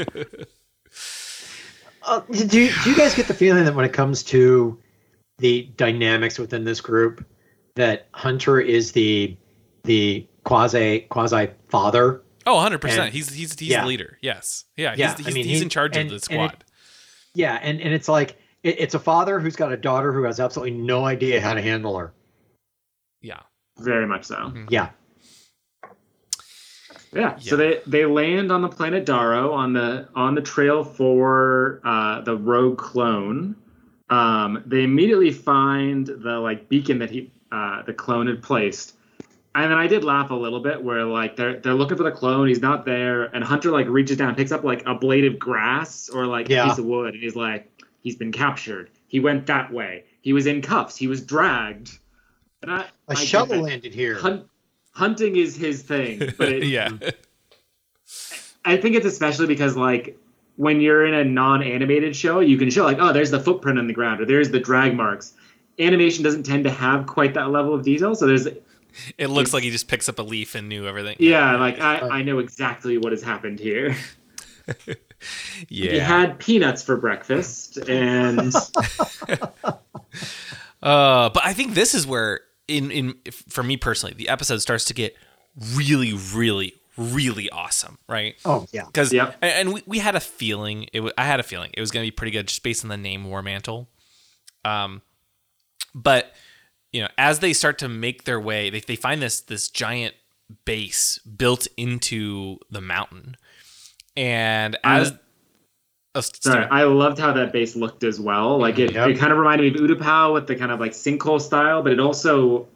Uh, do, do you guys get the feeling that when it comes to the dynamics within this group, that Hunter is the the quasi quasi father? Oh, 100 percent. He's he's he's yeah. the leader. Yes. Yeah. Yeah, He's I mean, he's he- in charge and- of the and squad. it- Yeah, and and it's like it, it's a father who's got a daughter who has absolutely no idea how to handle her. yeah. Very much so. Yeah, Yeah. So they they land on the planet Daro on the on the trail for uh, the rogue clone. Um, they immediately find the like beacon that he uh, the clone had placed. And then I did laugh a little bit where like they're they're looking for the clone, he's not there, and Hunter like reaches down, picks up like a blade of grass or like Yeah. a piece of wood, and he's like, he's been captured. He went that way. He was in cuffs. He was dragged. And I, a I shovel landed here. Hunt, hunting is his thing, but it, yeah. I think it's especially because like when you're in a non-animated show, you can show like, oh, there's the footprint on the ground or there's the drag marks. Animation doesn't tend to have quite that level of detail, so there's It looks like he just picks up a leaf and knew everything. yeah, like I, I know exactly what has happened here. Yeah. He had peanuts for breakfast, and Uh, but I think this is where, in in for me personally, the episode starts to get really, really, really awesome, right? Oh yeah, Because Yep. and, and we, we had a feeling it was, I had a feeling it was going to be pretty good just based on the name War Mantle. Um, but you know, as they start to make their way, they they find this this giant base built into the mountain, and as oh, sorry, I loved how that base looked as well. Like it, Yep. it kind of reminded me of Utapau with the kind of like sinkhole style, but it also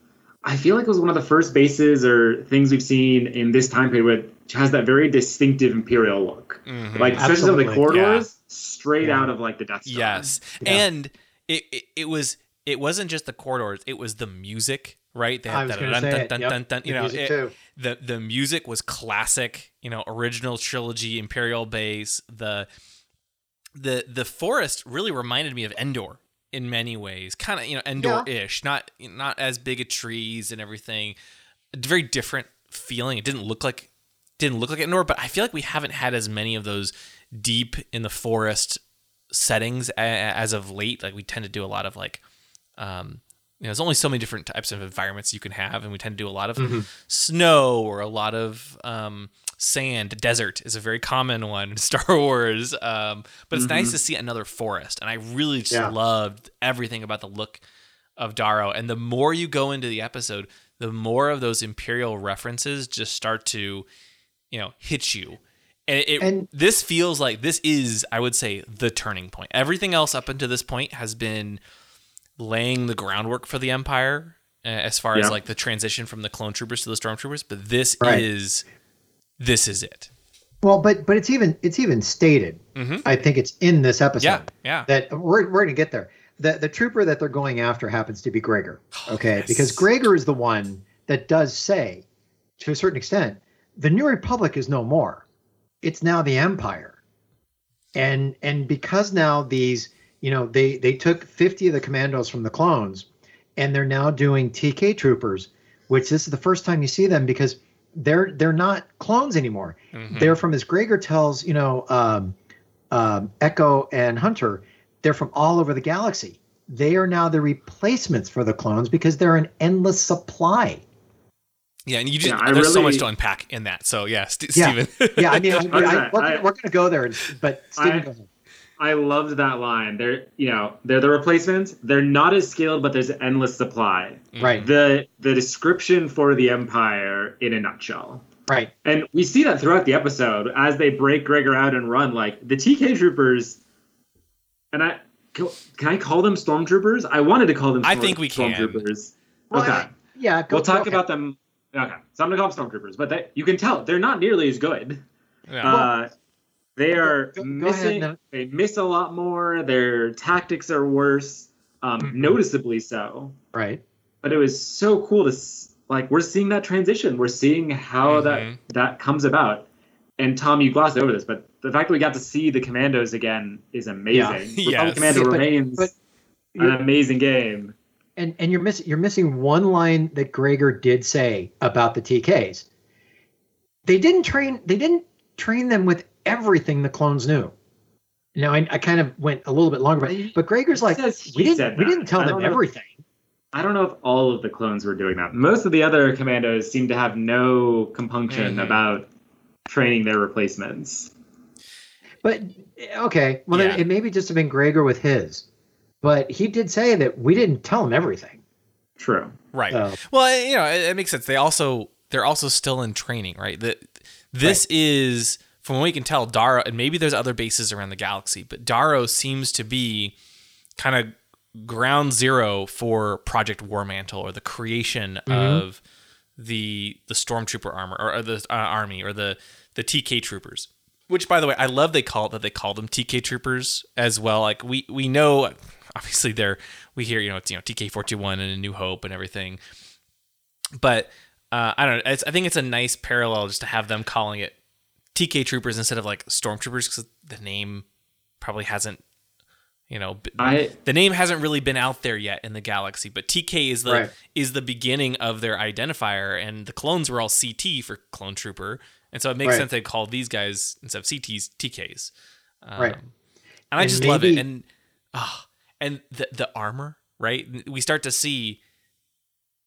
I feel like it was one of the first bases or things we've seen in this time period which has that very distinctive imperial look. Mhm. Like especially some of the Absolutely. corridors straight Yeah. out of like the Death Star. Yes, Yeah. and it, it it was it wasn't just the corridors; it was the music, right? They had was that going to say it. dun, Yep. dun, dun, The you know, music it- too. the the music was classic, you know, original trilogy Imperial base. The the the forest really reminded me of Endor in many ways, kind of you know Endor-ish, not not as big of trees and everything. A very different feeling. It didn't look like didn't look like Endor, but I feel like we haven't had as many of those deep in the forest settings a- as of late. Like we tend to do a lot of like, um, you know, there's only so many different types of environments you can have, and we tend to do a lot of snow or a lot of um, sand. Desert is a very common one in Star Wars, um, but it's nice to see another forest, and I really just Yeah. loved everything about the look of Daro. And the more you go into the episode, the more of those Imperial references just start to, you know, hit you. And, it, And- this feels like this is, I would say, the turning point. Everything else up until this point has been laying the groundwork for the Empire, uh, as far as like the transition from the clone troopers to the stormtroopers. But this Right. is, this is it. Well, but but it's even it's even stated. Mhm. I think it's in this episode. Yeah, yeah. That we're we're gonna get there. The the trooper that they're going after happens to be Gregor. Okay, Oh, yes. because Gregor is the one that does say, to a certain extent, the New Republic is no more. It's now the Empire. And and because now these, you know, they they took 50 of the commandos from the clones and they're now doing TK troopers, which this is the first time you see them because they're they're not clones anymore. Mhm. They're from as Gregor tells, you know, um, um, Echo and Hunter, they're from all over the galaxy. They are now the replacements for the clones because they're an endless supply. Yeah, and you just Yeah, I there's so much to unpack in that. So yeah, St- Yeah. Steven. Yeah, I mean, I, I, Okay, we're, gonna, we're gonna go there, but Steven, I- go ahead. I loved that line. They're you know they're the replacements. They're not as skilled, but there's endless supply. right, The the description for the Empire in a nutshell. right, And we see that throughout the episode as they break Gregor out and run. Like the TK troopers, and I can can I call them stormtroopers? I wanted to call them. I think we can. Stormtroopers. Well, okay, I- yeah. Go, we'll talk go about them. Okay, so I'm gonna call them stormtroopers, but they, you can tell they're not nearly as good. Yeah. Uh, they are Go- go ahead, missing. no. they miss a lot more. Their tactics are worse, um, Mhm. noticeably so. Right. But it was so cool to like we're seeing that transition. We're seeing how Mhm. that that comes about. And Tom, you glossed over this, but the fact that we got to see the Commandos again is amazing. Yeah. Yes. Commando Yeah, but- remains but an amazing game. And and you're missing you're missing one line that Gregor did say about the TKs. They didn't train they didn't train them with everything the clones knew. Now I, I kind of went a little bit longer, but but Gregor's like we didn't we that. didn't tell them don't know. everything. I don't know if all of the clones were doing that. Most of the other commandos seem to have no compunction Mhm. about training their replacements. But okay, well Yeah. then it maybe just have been Gregor with his. But he did say that we didn't tell him everything. True. Right. So- Well, you know, it, it makes sense. They also they're also still in training, right? That this is from what we can tell, Daro, and maybe there's other bases around the galaxy, but Daro seems to be kind of ground zero for Project War Mantle or the creation of the the stormtrooper armor or, or the uh, army or the the TK troopers. Which, by the way, I love they call it that they call them TK troopers as well. Like we we know, obviously they're we hear you know it's you know TK four two one and A New Hope and everything, but uh, I don't know. It's, I think it's a nice parallel just to have them calling it TK troopers instead of like stormtroopers because the name probably hasn't you know I the name hasn't really been out there yet in the galaxy, but TK is the Right. is the beginning of their identifier, and the clones were all CT for clone trooper, and so it makes Right. sense they call these guys instead of CTs TKs. Um, Right. And I And just love it, and ah, and the the armor, right? We start to see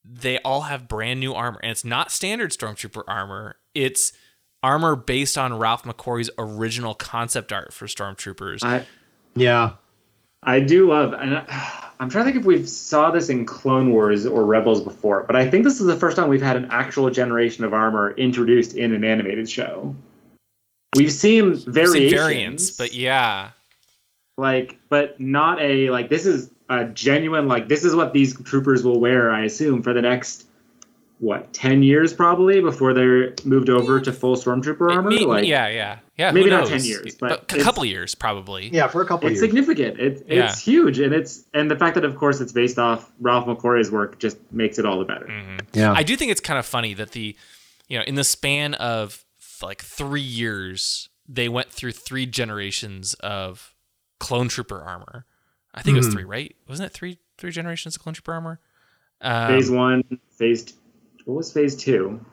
they all have brand new armor, and it's not standard stormtrooper armor. It's armor based on Ralph McQuarrie's original concept art for stormtroopers. I Yeah. I do love, and I, I'm trying to think if we've saw this in Clone Wars or Rebels before, but I think this is the first time we've had an actual generation of armor introduced in an animated show. We've seen I've seen variations, variants, but yeah. like, but not a like. This is a genuine like. This is what these troopers will wear, I assume, for the next what ten years probably before they're moved over to full stormtrooper armor. May- like, yeah, yeah, yeah. maybe not 10 years, but a couple years probably. Yeah, for a couple it's years. significant. It, Yeah. It's huge, and it's and the fact that of course it's based off Ralph McQuarrie's work just makes it all the better. Mhm. yeah. I do think it's kind of funny that the, you know, in the span of like three years, they went through three generations of clone trooper armor. I think it was Mhm. three, right? Wasn't it three three generations of clone trooper armor? Um, phase one, phase. T- what was phase two?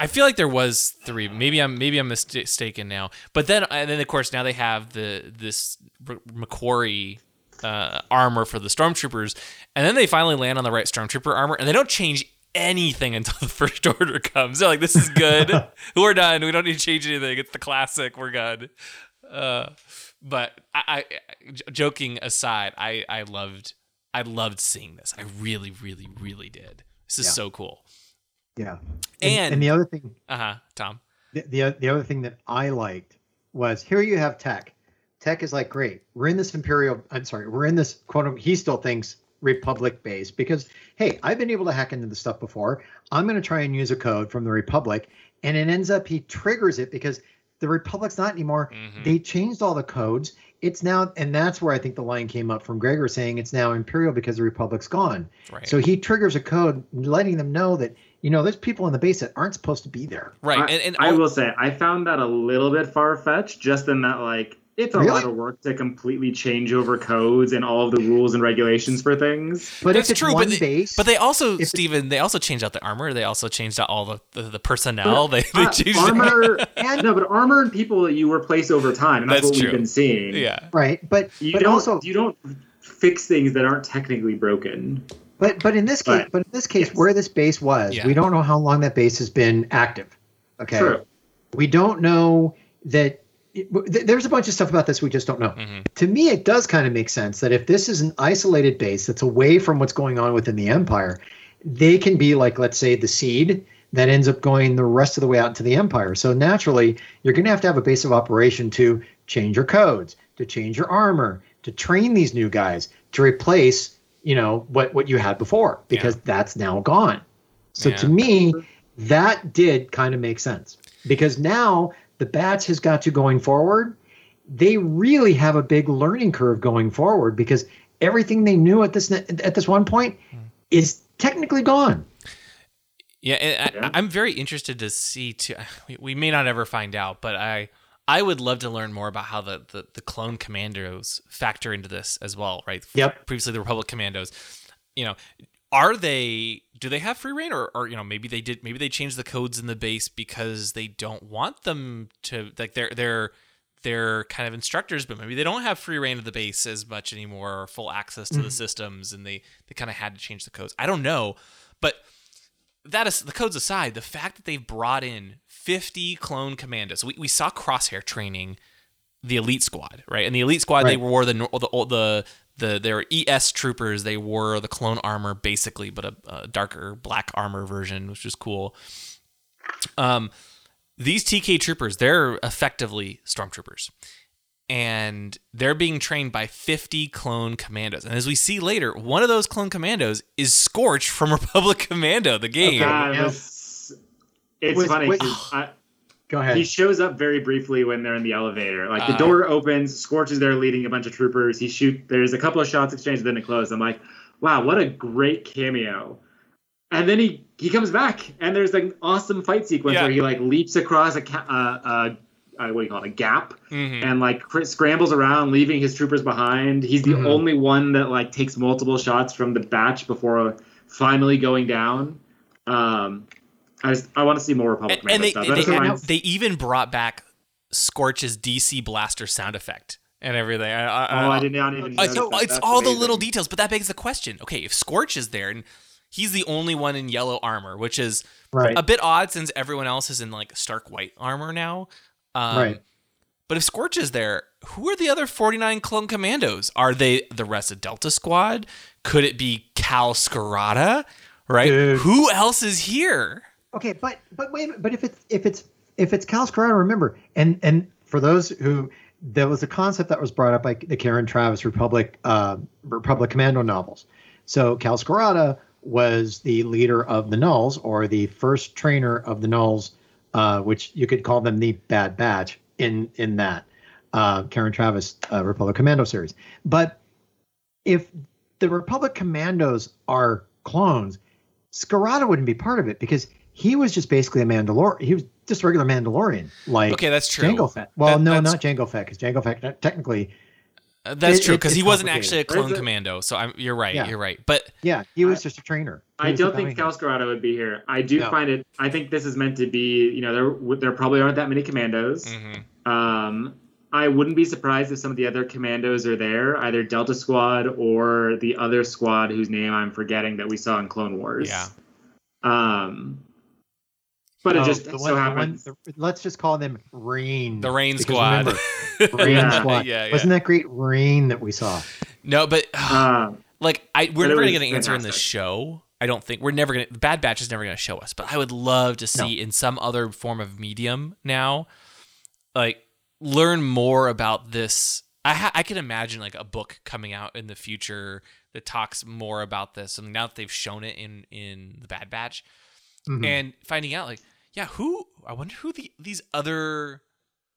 I feel like there was three. Maybe I'm maybe I'm mistaken now. But then and then of course now they have the this McQuarrie uh, armor for the stormtroopers, and then they finally land on the right stormtrooper armor, and they don't change anything until the first order comes. They're like, "This is good. We're done. We don't need to change anything. It's the classic. We're good." Uh, but I joking aside, I I loved I loved seeing this. I really really really did. This is Yeah. so cool. Yeah. And, and the other thing uh huh, Tom. the, the the other thing that I liked was here you have tech. Tech is like great. We're in this imperial. I'm sorry. We're in this quote. unquote- He still thinks republic base because hey, I've been able to hack into the stuff before. I'm going to try and use a code from the republic, and it ends up he triggers it because the Republic's not anymore. Mhm. They changed all the codes. It's now, and that's where I think the line came up from Gregor saying it's now Imperial because the Republic's gone. Right. So he triggers a code letting them know that, you know, there's people in the base that aren't supposed to be there. right. I, and and I will say I found that a little bit far fetched, just in that like it's a Really? lot of work to completely change over codes and all of the rules and regulations for things. But That's if it's true, one but they, base, but they also, Stephen, they also changed out the armor. They also changed out all the the, the personnel. They, they Uh, changed armor, and no, but armor and people that you replace over time, and that's, That's what true. we've been seeing. Yeah, right? But you but don't also, you don't fix things that aren't technically broken. But but in this case, But- but in this case, yes. where this base was, Yeah. we don't know how long that base has been active. Okay, True. we don't know that. It, th- there's a bunch of stuff about this we just don't know. Mhm. To me, it does kind of make sense that if this is an isolated base that's away from what's going on within the empire, they can be like, let's say, the seed that ends up going the rest of the way out into the empire. So naturally, you're going to have to have a base of operation to change your codes, to change your armor, to train these new guys, to replace, you know, what what you had before, because that's now gone. So Yeah. to me, that did kind of make sense because now the bats has got you going forward. They really have a big learning curve going forward because everything they knew at this at this one point hmm. is technically gone. yeah. Yeah. I, I'm very interested to see. Too, we may not ever find out, but I I would love to learn more about how the the, the clone commandos factor into this as well. Right. Yep. Previously, the Republic commandos. You know, are they? Do they have free reign, or, or you know, maybe they did. Maybe they changed the codes in the base because they don't want them to like they're they're they're kind of instructors, but maybe they don't have free reign of the base as much anymore or full access to the mm-hmm. systems, and they they kind of had to change the codes. I don't know, but that is the codes aside. The fact that they've brought in fifty clone commandos, we we saw Crosshair training the elite squad, right? And the elite squad, they wore the nor- the the the they were ES troopers. They wore the clone armor basically, but a, a darker black armor version, which is cool. Um, these TK troopers, they're effectively stormtroopers, and they're being trained by 50 clone commandos. And as we see later, one of those clone commandos is Scorch from Republic Commando, the game. God, it Yeah. was- it's Was- funny. was- I, Go ahead. he shows up very briefly when they're in the elevator. Like the Uh, door opens, Scorch is there leading a bunch of troopers. He shoot. There's a couple of shots exchanged, then it closed. I'm like, wow, what a great cameo. And then he he comes back, and there's an awesome fight sequence Yeah. where he like leaps across a ca- uh, uh, uh, what do you call it, a gap, Mhm. and like cr- scrambles around, leaving his troopers behind. He's the Mhm. only one that like takes multiple shots from the batch before finally going down. Um, I just I want to see more Republic and, and they, stuff. they, they, reminds- they even brought back Scorch's DC blaster sound effect and everything. I, I, Oh, I did not even. It's, notice that. it's That's all the little details, but that begs the question: Okay, if Scorch is there and he's the only one in yellow armor, which is right. a bit odd since everyone else is in like stark white armor now. Um, Right. But if Scorch is there, who are the other 49 clone commandos? Are they the rest of Delta Squad? Could it be Kal Skirata? Right? Dude. Who else is here? Okay, but but wait. But if it's if it's if it's Kal Skirata, remember, and and for those who there was a concept that was brought up by the Karen Traviss Republic uh, Republic Commando novels. So Kal Skirata was the leader of the Nulls, or the first trainer of the Nulls, uh, which you could call them the Bad Batch in in that uh, Karen Traviss uh, Republic Commando series. But if the Republic Commandos are clones, Skirata wouldn't be part of it because he was just basically a Mandalorian. He was just a regular Mandalorian, like Okay, that's true. Jango Fett. Well, That- no, not Jango Fett, because Jango Fett uh, technically, Uh, That's It- true it- because he wasn't actually a clone commando. So I'm, you're right. Yeah. You're right. But yeah, he was just a trainer. He I don't think bounty Cal hunter. Would be here. I do No. find it. I think this is meant to be. You know, there there probably aren't that many commandos. mhm. Um, I wouldn't be surprised if some of the other commandos are there, either Delta Squad or the other squad whose name I'm forgetting that we saw in Clone Wars. Yeah. Um, but it Oh, just the so one- the one- the- let's just call them Rain. the Rain Squad. remember, Rain Yeah. Squad. Yeah, yeah. Wasn't that great Rain that we saw? no, but Um, like I we're But it never gonna was get an answer in this show. I don't think we're never gonna. The Bad Batch is never gonna show us. But I would love to see in some other form of medium now, like learn more about this. I ha- I can imagine like a book coming out in the future that talks more about this. And now that they've shown it in in the Bad Batch, Mhm. and finding out like yeah, who I wonder who the these other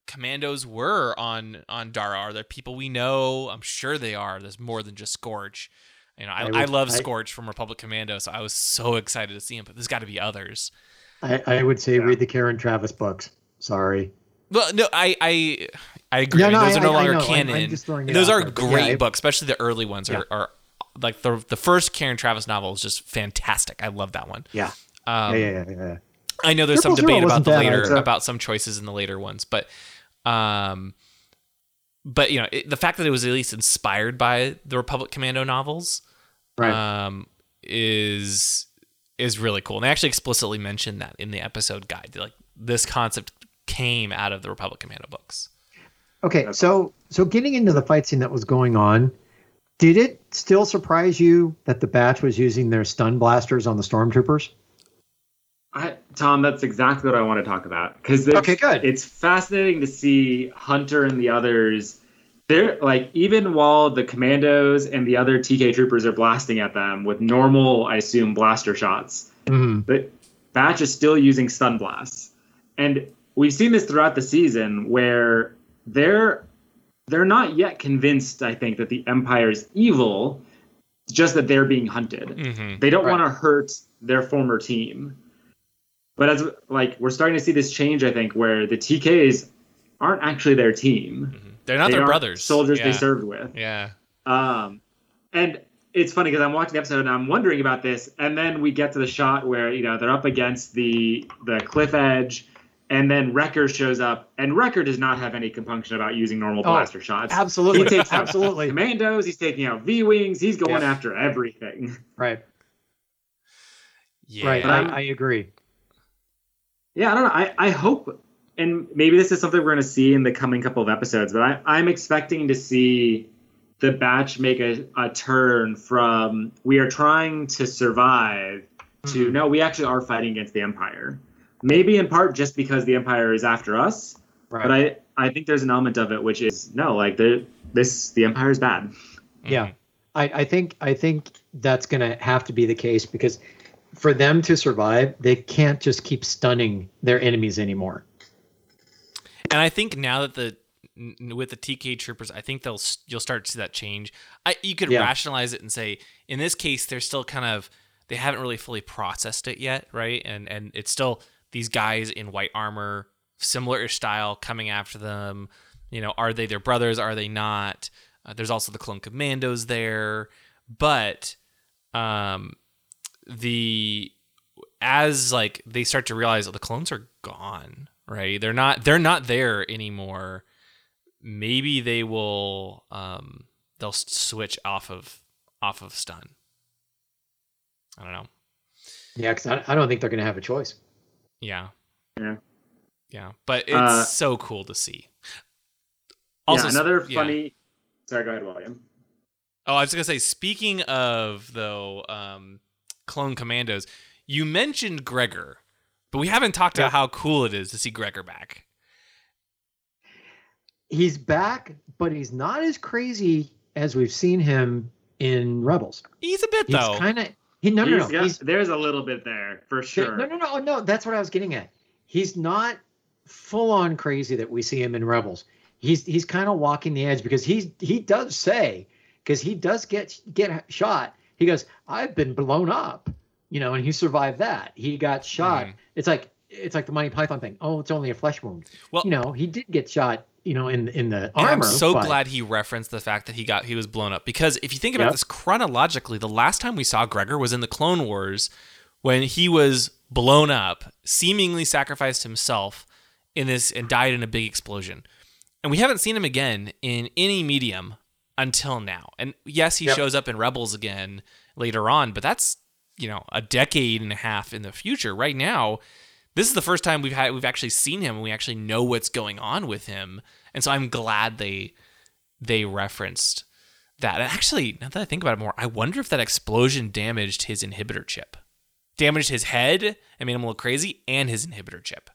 commandos were on on Daro. Are there people we know? I'm sure they are. There's more than just Scorch. You know, I, I I, would- love I- Scorch from Republic Commando, so I was so excited to see him. But there's got to be others. I, I would say read the Karen Traviss books. Sorry. Well, no, I I I agree. Yeah, no, those are no longer. Canon. those are there, but yeah, great books, especially the early ones Yeah. are, are like the the first Karen Traviss novel is just fantastic. I love that one. Yeah. Um, yeah, yeah, yeah, yeah. I know there's some debate about the later either. about some choices in the later ones, but um, but you know it, the fact that it was at least inspired by the Republic Commando novels, Right. um, is is really cool. And they actually explicitly mentioned that in the episode guide. Like this concept came out of the Republic Commando books. Okay, so so getting into the fight scene that was going on, did it still surprise you that the batch was using their stun blasters on the stormtroopers? I, Tom, that's exactly what I want to talk about because Okay, good. It's fascinating to see Hunter and the others. They're like even while the commandos and the other TK troopers are blasting at them with normal, I assume, blaster shots. Mm-hmm. But Batch is still using stun blasts, and we've seen this throughout the season where they're they're not yet convinced. I think that the Empire is evil, just that they're being hunted. Mm-hmm. They don't Right. want to hurt their former team. But as like we're starting to see this change, I think, where the TKs aren't actually their team. They're not They their brothers. soldiers yeah. they served with. Yeah. Um, and it's funny because I'm watching the episode and I'm wondering about this, and then we get to the shot where you know they're up against the the cliff edge, and then Wrecker shows up, and Wrecker does not have any compunction about using normal Oh, blaster shots. Absolutely, He takes out absolutely. commandos. He's taking out V wings. He's going Yeah. after everything. Right, Yeah. right. I, I agree. Yeah, I don't know. I, I hope, and maybe this is something we're going to see in the coming couple of episodes, but I, I'm expecting to see the batch make a, a turn from we are trying to survive to hmm. no, we actually are fighting against the Empire. Maybe in part just because the Empire is after us, Right. but I, I think there's an element of it which is no, like the this the Empire is bad. Yeah, I, I think I think that's going to have to be the case because for them to survive, they can't just keep stunning their enemies anymore. And I think now that the with the TK troopers, I think they'll you'll start to see that change. I you could Yeah. rationalize it and say in this case they're still kind of they haven't really fully processed it yet, right? And and it's still these guys in white armor, similar style, coming after them. You know, are they their brothers? Are they not? Uh, there's also the clone commandos there, but um, the as like they start to realize that the clones are gone, right? They're not they're not there anymore. Maybe they will um they'll switch off of off of stun. I don't know. Yeah, because I, I don't think they're going to have a choice. Yeah. Yeah. Yeah, but it's Uh, so cool to see. yeah, another yeah. funny. Sorry, go ahead, William. Oh, I was gonna say. Speaking of though, um, clone commandos, you mentioned Gregor, but we haven't talked Yeah. about how cool it is to see Gregor back. He's back, but he's not as crazy as we've seen him in Rebels. He's a bit He's though. kind of he no no He's no. got- he's, there's a little bit there for sure. No, no, no, oh, no. That's what I was getting at. He's not full on crazy that we see him in Rebels. He's he's kind of walking the edge because he's he does say because he does get get shot. He goes, "I've been blown up," you know, and he survived that. He got shot. Mhm. It's like it's like the Monty Python thing. Oh, it's only a flesh wound. Well- you know, he did get shot. You know, in in the armor. I'm so but- glad he referenced the fact that he got he was blown up because if you think about Yep. this chronologically, the last time we saw Gregor was in the Clone Wars when he was blown up, seemingly sacrificed himself in this and died in a big explosion. And we haven't seen him again in any medium until now. And yes, he Yep. shows up in Rebels again later on, but that's, you know, a decade and a half in the future. Right now, this is the first time we've had we've actually seen him and we actually know what's going on with him. And so I'm glad they they referenced that. And actually, now that I think about it more, I wonder if that explosion damaged his inhibitor chip. Damaged his head and made him a little crazy and his inhibitor chip.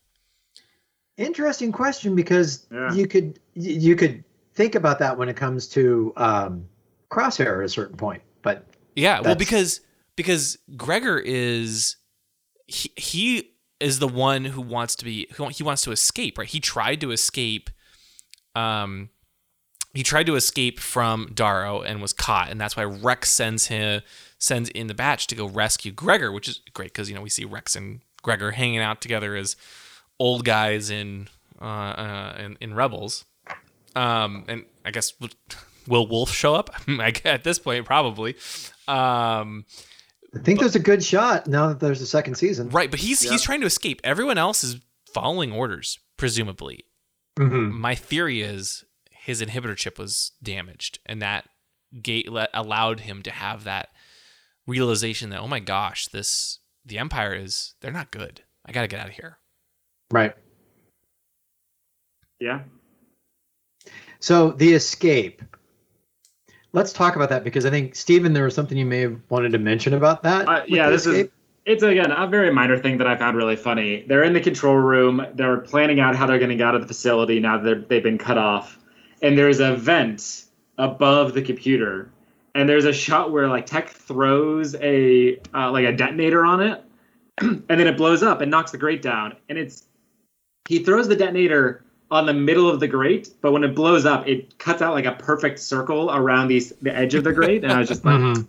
Interesting question because Yeah. you could you could think about that when it comes to um, Crosshair at a certain point, but Yeah, well because because Gregor is he, he is the one who wants to be who he wants to escape, right? He tried to escape um, he tried to escape from Daro and was caught, and that's why Rex sends him sends in the batch to go rescue Gregor, which is great because you know we see Rex and Gregor hanging out together as old guys in uh, uh in, in Rebels. Um, and I guess will Wolf show up? At this point, probably. Um, I think there's a good shot now that there's a second season. Right, but he's he's trying to escape. Everyone else is following orders, presumably. Mm-hmm. My theory is his inhibitor chip was damaged, and that gate let, allowed him to have that realization that oh my gosh, this the Empire is they're not good. I got to get out of here. Right. Yeah. So the escape. Let's talk about that because I think Stephen, there was something you may have wanted to mention about that. Uh, yeah, this is it's again a very minor thing that I found really funny. They're in the control room. They're planning out how they're going to get out of the facility now that they've been cut off, and there's a vent above the computer, and there's a shot where like Tech throws a uh, like a detonator on it, and then it blows up and knocks the grate down, and it's he throws the detonator on the middle of the grate, but when it blows up, it cuts out like a perfect circle around these the edge of the grate, and I was just like, Mhm.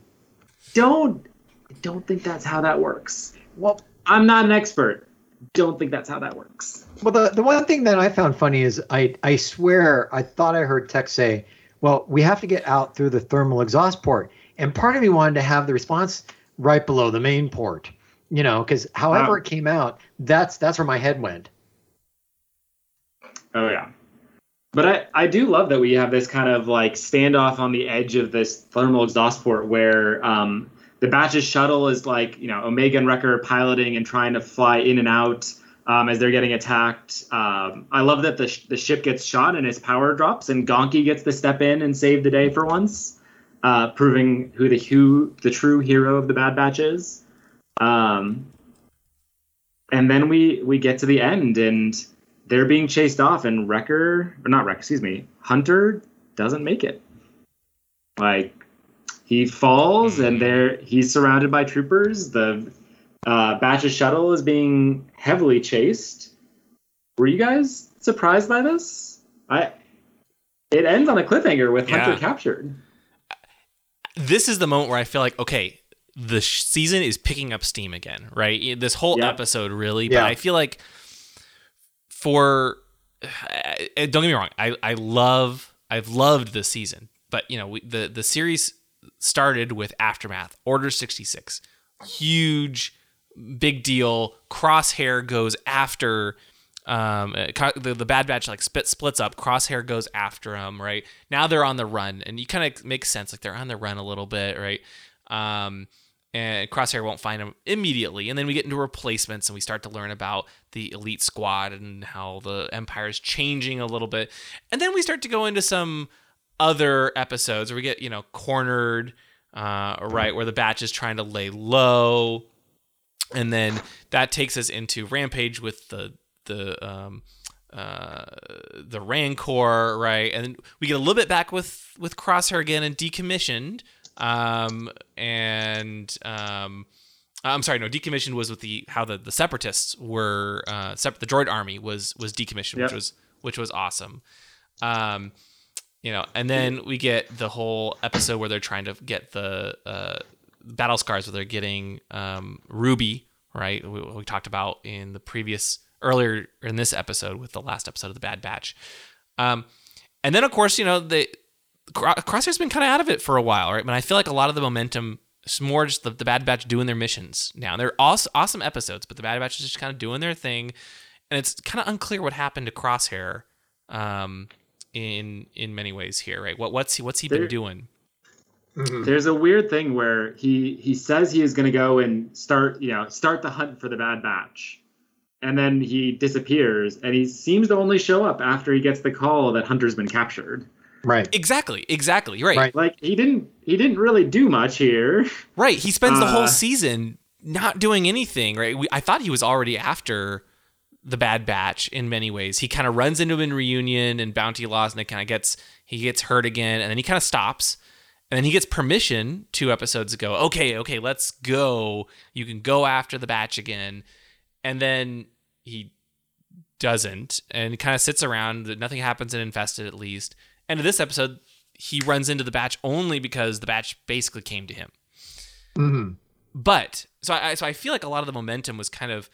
don't I don't think that's how that works. Well, I'm not an expert. Don't think that's how that works. well, the, the one thing that I found funny is I, I swear I thought I heard Tech say, well, we have to get out through the thermal exhaust port. And part of me wanted to have the response right below the main port, you know, because however Wow. it came out, that's that's where my head went. Oh yeah. But I, I do love that we have this kind of like standoff on the edge of this thermal exhaust port where um, the Batch's shuttle is like, you know, Omega and Wrecker piloting and trying to fly in and out um, as they're getting attacked. Um, I love that the, sh- the ship gets shot and its power drops and Gonky gets to step in and save the day for once, uh, proving who the who the true hero of the Bad Batch is. Um, and then we we get to the end and they're being chased off and Wrecker or not Wrecker, excuse me, Hunter doesn't make it. Like he falls and there he's surrounded by troopers. The uh, Batch's shuttle is being heavily chased. Were you guys surprised by this? I it ends on a cliffhanger with Yeah. Hunter captured. this is the moment where I feel like, okay, the sh- season is picking up steam again, right? This whole Yeah. episode, really. Yeah. But I feel like for uh, don't get me wrong, I I love I've loved this season, but you know we, the the series started with aftermath, Order sixty six, huge, big deal. Crosshair goes after um uh, the, the bad batch like split splits up crosshair goes after him right now they're on the run and you kind of make sense like they're on the run a little bit right um and crosshair won't find him immediately. And then we get into replacements and we start to learn about the elite squad and how the empire is changing a little bit. And then we start to go into some other episodes where we get you know cornered uh right where the batch is trying to lay low. And then that takes us into rampage with the the um uh the rancor right? And we get a little bit back with with crosshair again and decommissioned um and um I'm sorry, no. Decommissioned was with the how the, the separatists were uh, sep- the droid army was was decommissioned, Yep. which was which was awesome. Um, you know, and then we get the whole episode where they're trying to get the uh, battle scars, where they're getting um, Ruby, right? We, we talked about in the previous earlier in this episode with the last episode of the Bad Batch. Um, and then of course, you know, the Cro- Crosshair's been kind of out of it for a while, right? But I feel like a lot of the momentum is more just the, the Bad Batch doing their missions now. They're awesome, awesome episodes, but the Bad Batch is just kind of doing their thing, and it's kind of unclear what happened to Crosshair, um, in in many ways here, right? What what's he what's he been There- doing? There's a weird thing where he he says he is going to go and start you know start the hunt for the Bad Batch, and then he disappears, and he seems to only show up after he gets the call that Hunter's been captured. Right. Exactly, exactly, right, Right. Like he didn't he didn't really do much here. right. He spends the whole Uh, season not doing anything, right? We, I thought he was already after the Bad Batch in many ways. He kind of runs into him in reunion and Bounty Lost, and it kind of gets he gets hurt again, and then he kind of stops, and then he gets permission two episodes ago. Okay, okay, let's go. You can go after the Batch again, and then he doesn't, and kind of sits around. Nothing happens in Infested, at least. And in this episode, he runs into the batch only because the batch basically came to him. hmm But so I so I feel like a lot of the momentum was kind of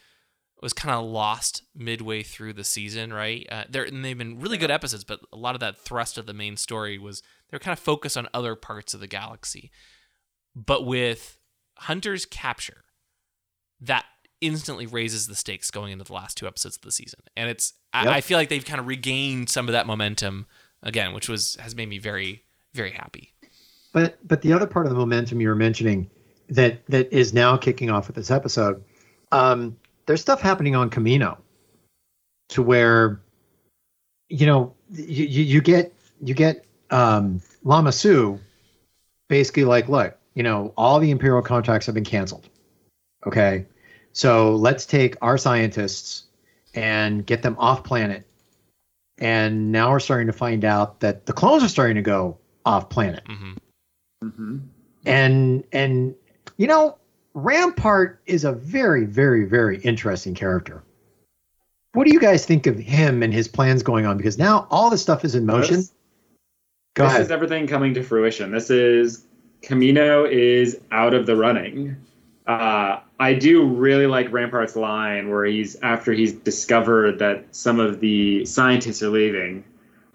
was kind of lost midway through the season, right? Uh, they're, and they've been really good episodes, but a lot of that thrust of the main story was they're kind of focused on other parts of the galaxy. But with Hunter's capture, that instantly raises the stakes going into the last two episodes of the season, and it's Yep. I, I feel like they've kind of regained some of that momentum again, which was has made me very very happy. But but the other part of the momentum you were mentioning that that is now kicking off with this episode, um, there's stuff happening on Kamino, to where, you know, you you, get you get um, Lama Su, basically like, look, you know, all the Imperial contracts have been canceled. Okay, so let's take our scientists and get them off planet. And now we're starting to find out that the clones are starting to go off planet. Hmm hmm and and you know rampart is a very very very interesting character. What do you guys think of him and his plans going on? Because now all this stuff is in motion. This- go this ahead. is everything coming to fruition. This is Kamino is out of the running. Uh, I do really like Rampart's line where he's after he's discovered that some of the scientists are leaving.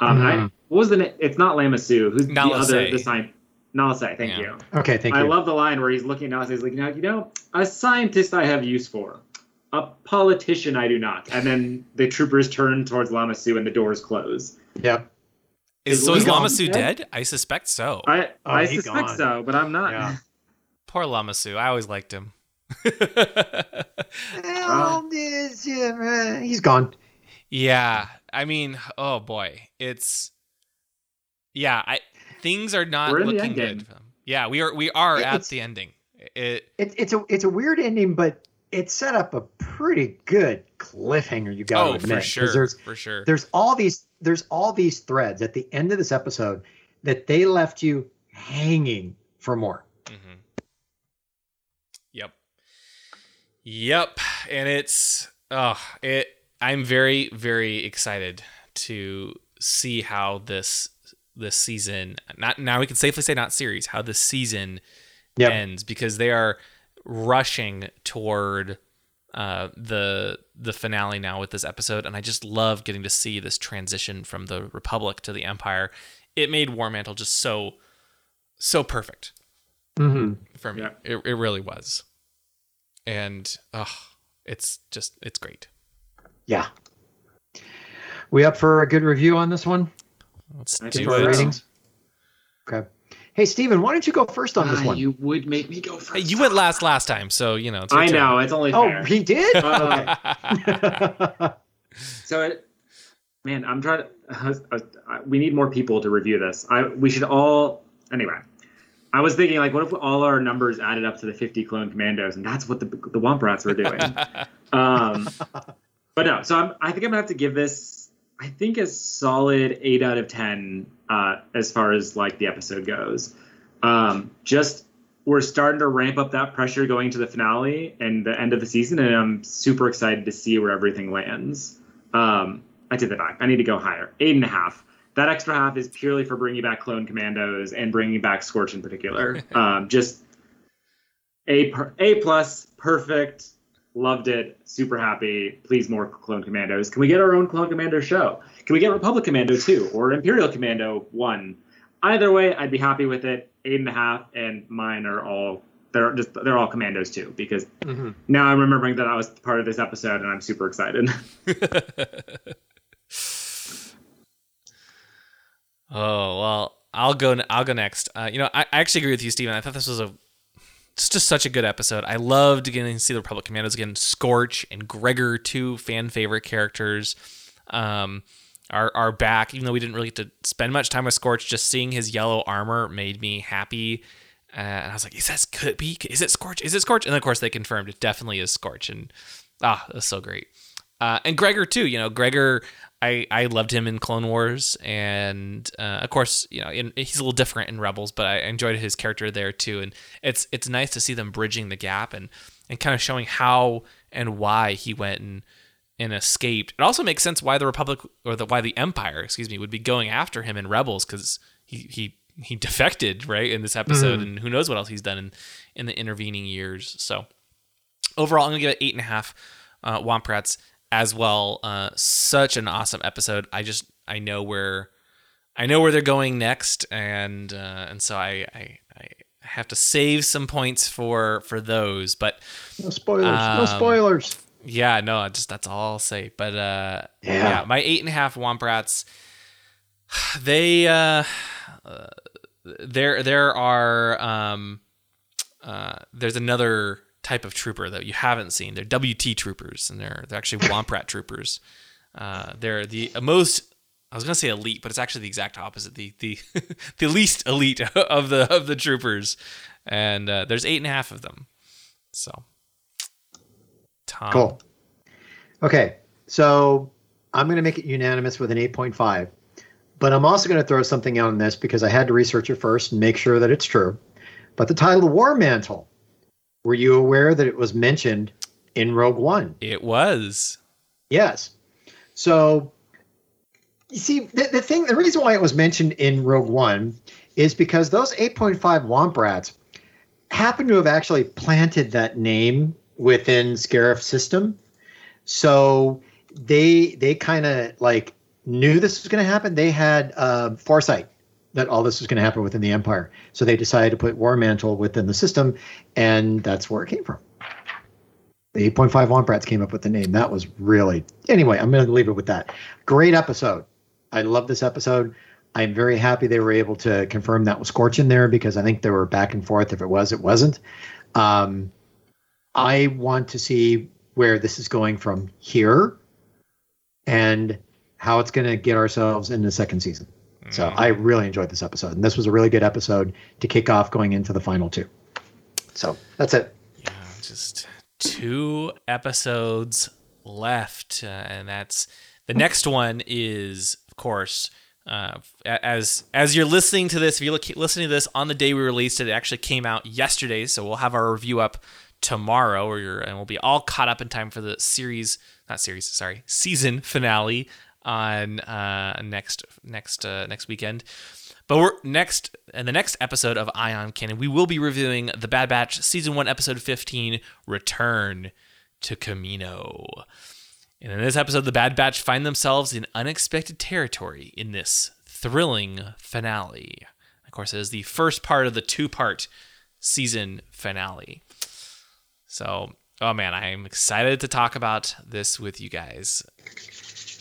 Um, I, Mhm. what was the name? It's not Lama Su. Who's the other the science? Nala Se. Thank Yeah. you. okay thank you. I love the line where he's looking at Nala Se. He's like, now you know, a scientist I have use for. A politician I do not. And then the troopers turn towards Lama Su and the doors close. yep Is, Is so is Leon Lama Su dead? dead? I suspect so. I Oh, I suspect gone. so, but I'm not. Yeah. Poor Lama Su. I always liked him. This, uh, he's gone yeah, I mean, oh boy, it's yeah. I things are not We're in the looking good. For them. Yeah, we are. We are at the ending. It. it, it's a it's a weird ending but it set up a pretty good cliffhanger you got Oh, for sure. there's For sure. there's all these there's all these threads at the end of this episode that they left you hanging for more hmm Yep. Yep. And it's oh it I'm very, very excited to see how this this season not now we can safely say not series, how this season Yep. ends because they are rushing toward uh, the the finale now with this episode, and I just love getting to see this transition from the Republic to the Empire. It made War Mantel just so so perfect mm-hmm. for me. Yeah. It, it really was, and oh, it's just it's great. Yeah. We up for a good review on this one? Let's I do think For so. it. ratings? Okay. Hey, Steven, why don't you go first on this Ah, one? You would make me go Hey, first. you went last last time, so you know. It's your I turn. know. It's only oh, fair. he did? Uh, so, it, man, I'm trying to. Uh, uh, we need more people to review this. I we should all. Anyway, I was thinking like, what if all our numbers added up to the 50 clone commandos, and that's what the the Womp Rats were doing. um, but no. So I'm, I think I'm gonna have to give this. I think a solid eight out of ten uh, as far as like the episode goes. Um, just we're starting to ramp up that pressure going to the finale and the end of the season, and I'm super excited to see where everything lands. Um, I did that back. I need to go higher. Eight and a half. That extra half is purely for bringing back Clone Commandos and bringing back Scorch in particular. Um, just a per- a plus, perfect. Loved it. Super happy. Please more Clone Commandos. Can we get our own Clone Commando show? Can we get Republic Commando two or Imperial Commando one? Either way, I'd be happy with it. Eight and a half, and mine are all they're just they're all commandos too because Mhm. now I'm remembering that I was part of this episode and I'm super excited. Oh well, I'll go. I'll go next. Uh, you know, I, I actually agree with you, Steven. I thought this was a it's just such a good episode. I loved getting to see the Republic Commandos again. Scorch and Gregor, two fan favorite characters, um, are are back. Even though we didn't really get to spend much time with Scorch, just seeing his yellow armor made me happy. Uh, and I was like, "Is that could it be? Is it Scorch? Is it Scorch?" And then, of course, they confirmed it definitely is Scorch. And ah, that's so great. Uh, and Gregor too. You know, Gregor. I, I loved him in Clone Wars, and uh, of course, you know, in, he's a little different in Rebels, but I enjoyed his character there too. And it's it's nice to see them bridging the gap and and kind of showing how and why he went and and escaped. It also makes sense why the Republic or the why the Empire, excuse me, would be going after him in Rebels because he he he defected right in this episode, and who knows what else he's done in in the intervening years. So overall, I'm gonna give it eight and a half uh, Womp Rats as well. Uh, such an awesome episode. I just I know where I know where they're going next, and uh, and so I, I I have to save some points for for those. But No spoilers. no Um, spoilers. yeah, no, I just that's all I'll say. But uh, Yeah. my eight and a half Womp Rats, they uh, uh, there there are um, uh, there's another type of trooper that you haven't seen. They're WT troopers, and they're they're actually Womp Rat troopers. Uh, they're the most. I was gonna say elite, but it's actually the exact opposite. The the the least elite of the of the troopers, and uh, there's eight and a half of them. So, Tom, Cool. Okay, so I'm going to make it unanimous with an 8.5, but I'm also going to throw something out on this because I had to research it first and make sure that it's true. But the title of War Mantel, were you aware that it was mentioned in Rogue One? It was. Yes. So, you see, the, the thing, the reason why it was mentioned in Rogue One is because those 8.5 Womp Rats happen to have actually planted that name within Scarif system. So they they kind of like knew this was going to happen. They had uh, foresight that all this was going to happen within the Empire. So they decided to put War Mantel within the system, and that's where it came from. The 8.5 Womp Rats came up with the name. That was really anyway. I'm going to leave it with that. Great episode. I love this episode. I'm very happy they were able to confirm that was Scorch in there because I think they were back and forth. If it was, it wasn't. Um, I want to see where this is going from here and how it's going to get ourselves in the second season. So I really enjoyed this episode, and this was a really good episode to kick off going into the final two. So that's it. Yeah, just two episodes left, uh, and that's the next one is, of course, uh, as as you're listening to this, if you're listening to this on the day we released it, it actually came out yesterday, so we'll have our review up tomorrow, or you're, and we'll be all caught up in time for the series, not series, sorry, season finale on uh, next next uh, next weekend. But we're next in the next episode of Ion Cannon, we will be reviewing the Bad Batch season one, episode fifteen, Return to Kamino. And in this episode, the Bad Batch find themselves in unexpected territory in this thrilling finale. Of course, it is the first part of the two-part season finale. So, oh man, I am excited to talk about this with you guys.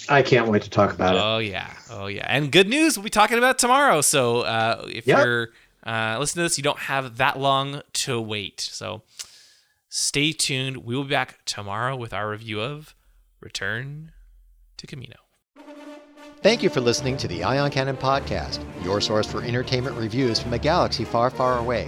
I can't wait to talk about it. Oh yeah, oh yeah, and good news we'll be talking about tomorrow. So uh, if Yep. you're uh, listening to this, you don't have that long to wait. So stay tuned. We will be back tomorrow with our review of Return to Kamino. Thank you for listening to the Ion Cannon Podcast, your source for entertainment reviews from a galaxy far, far away.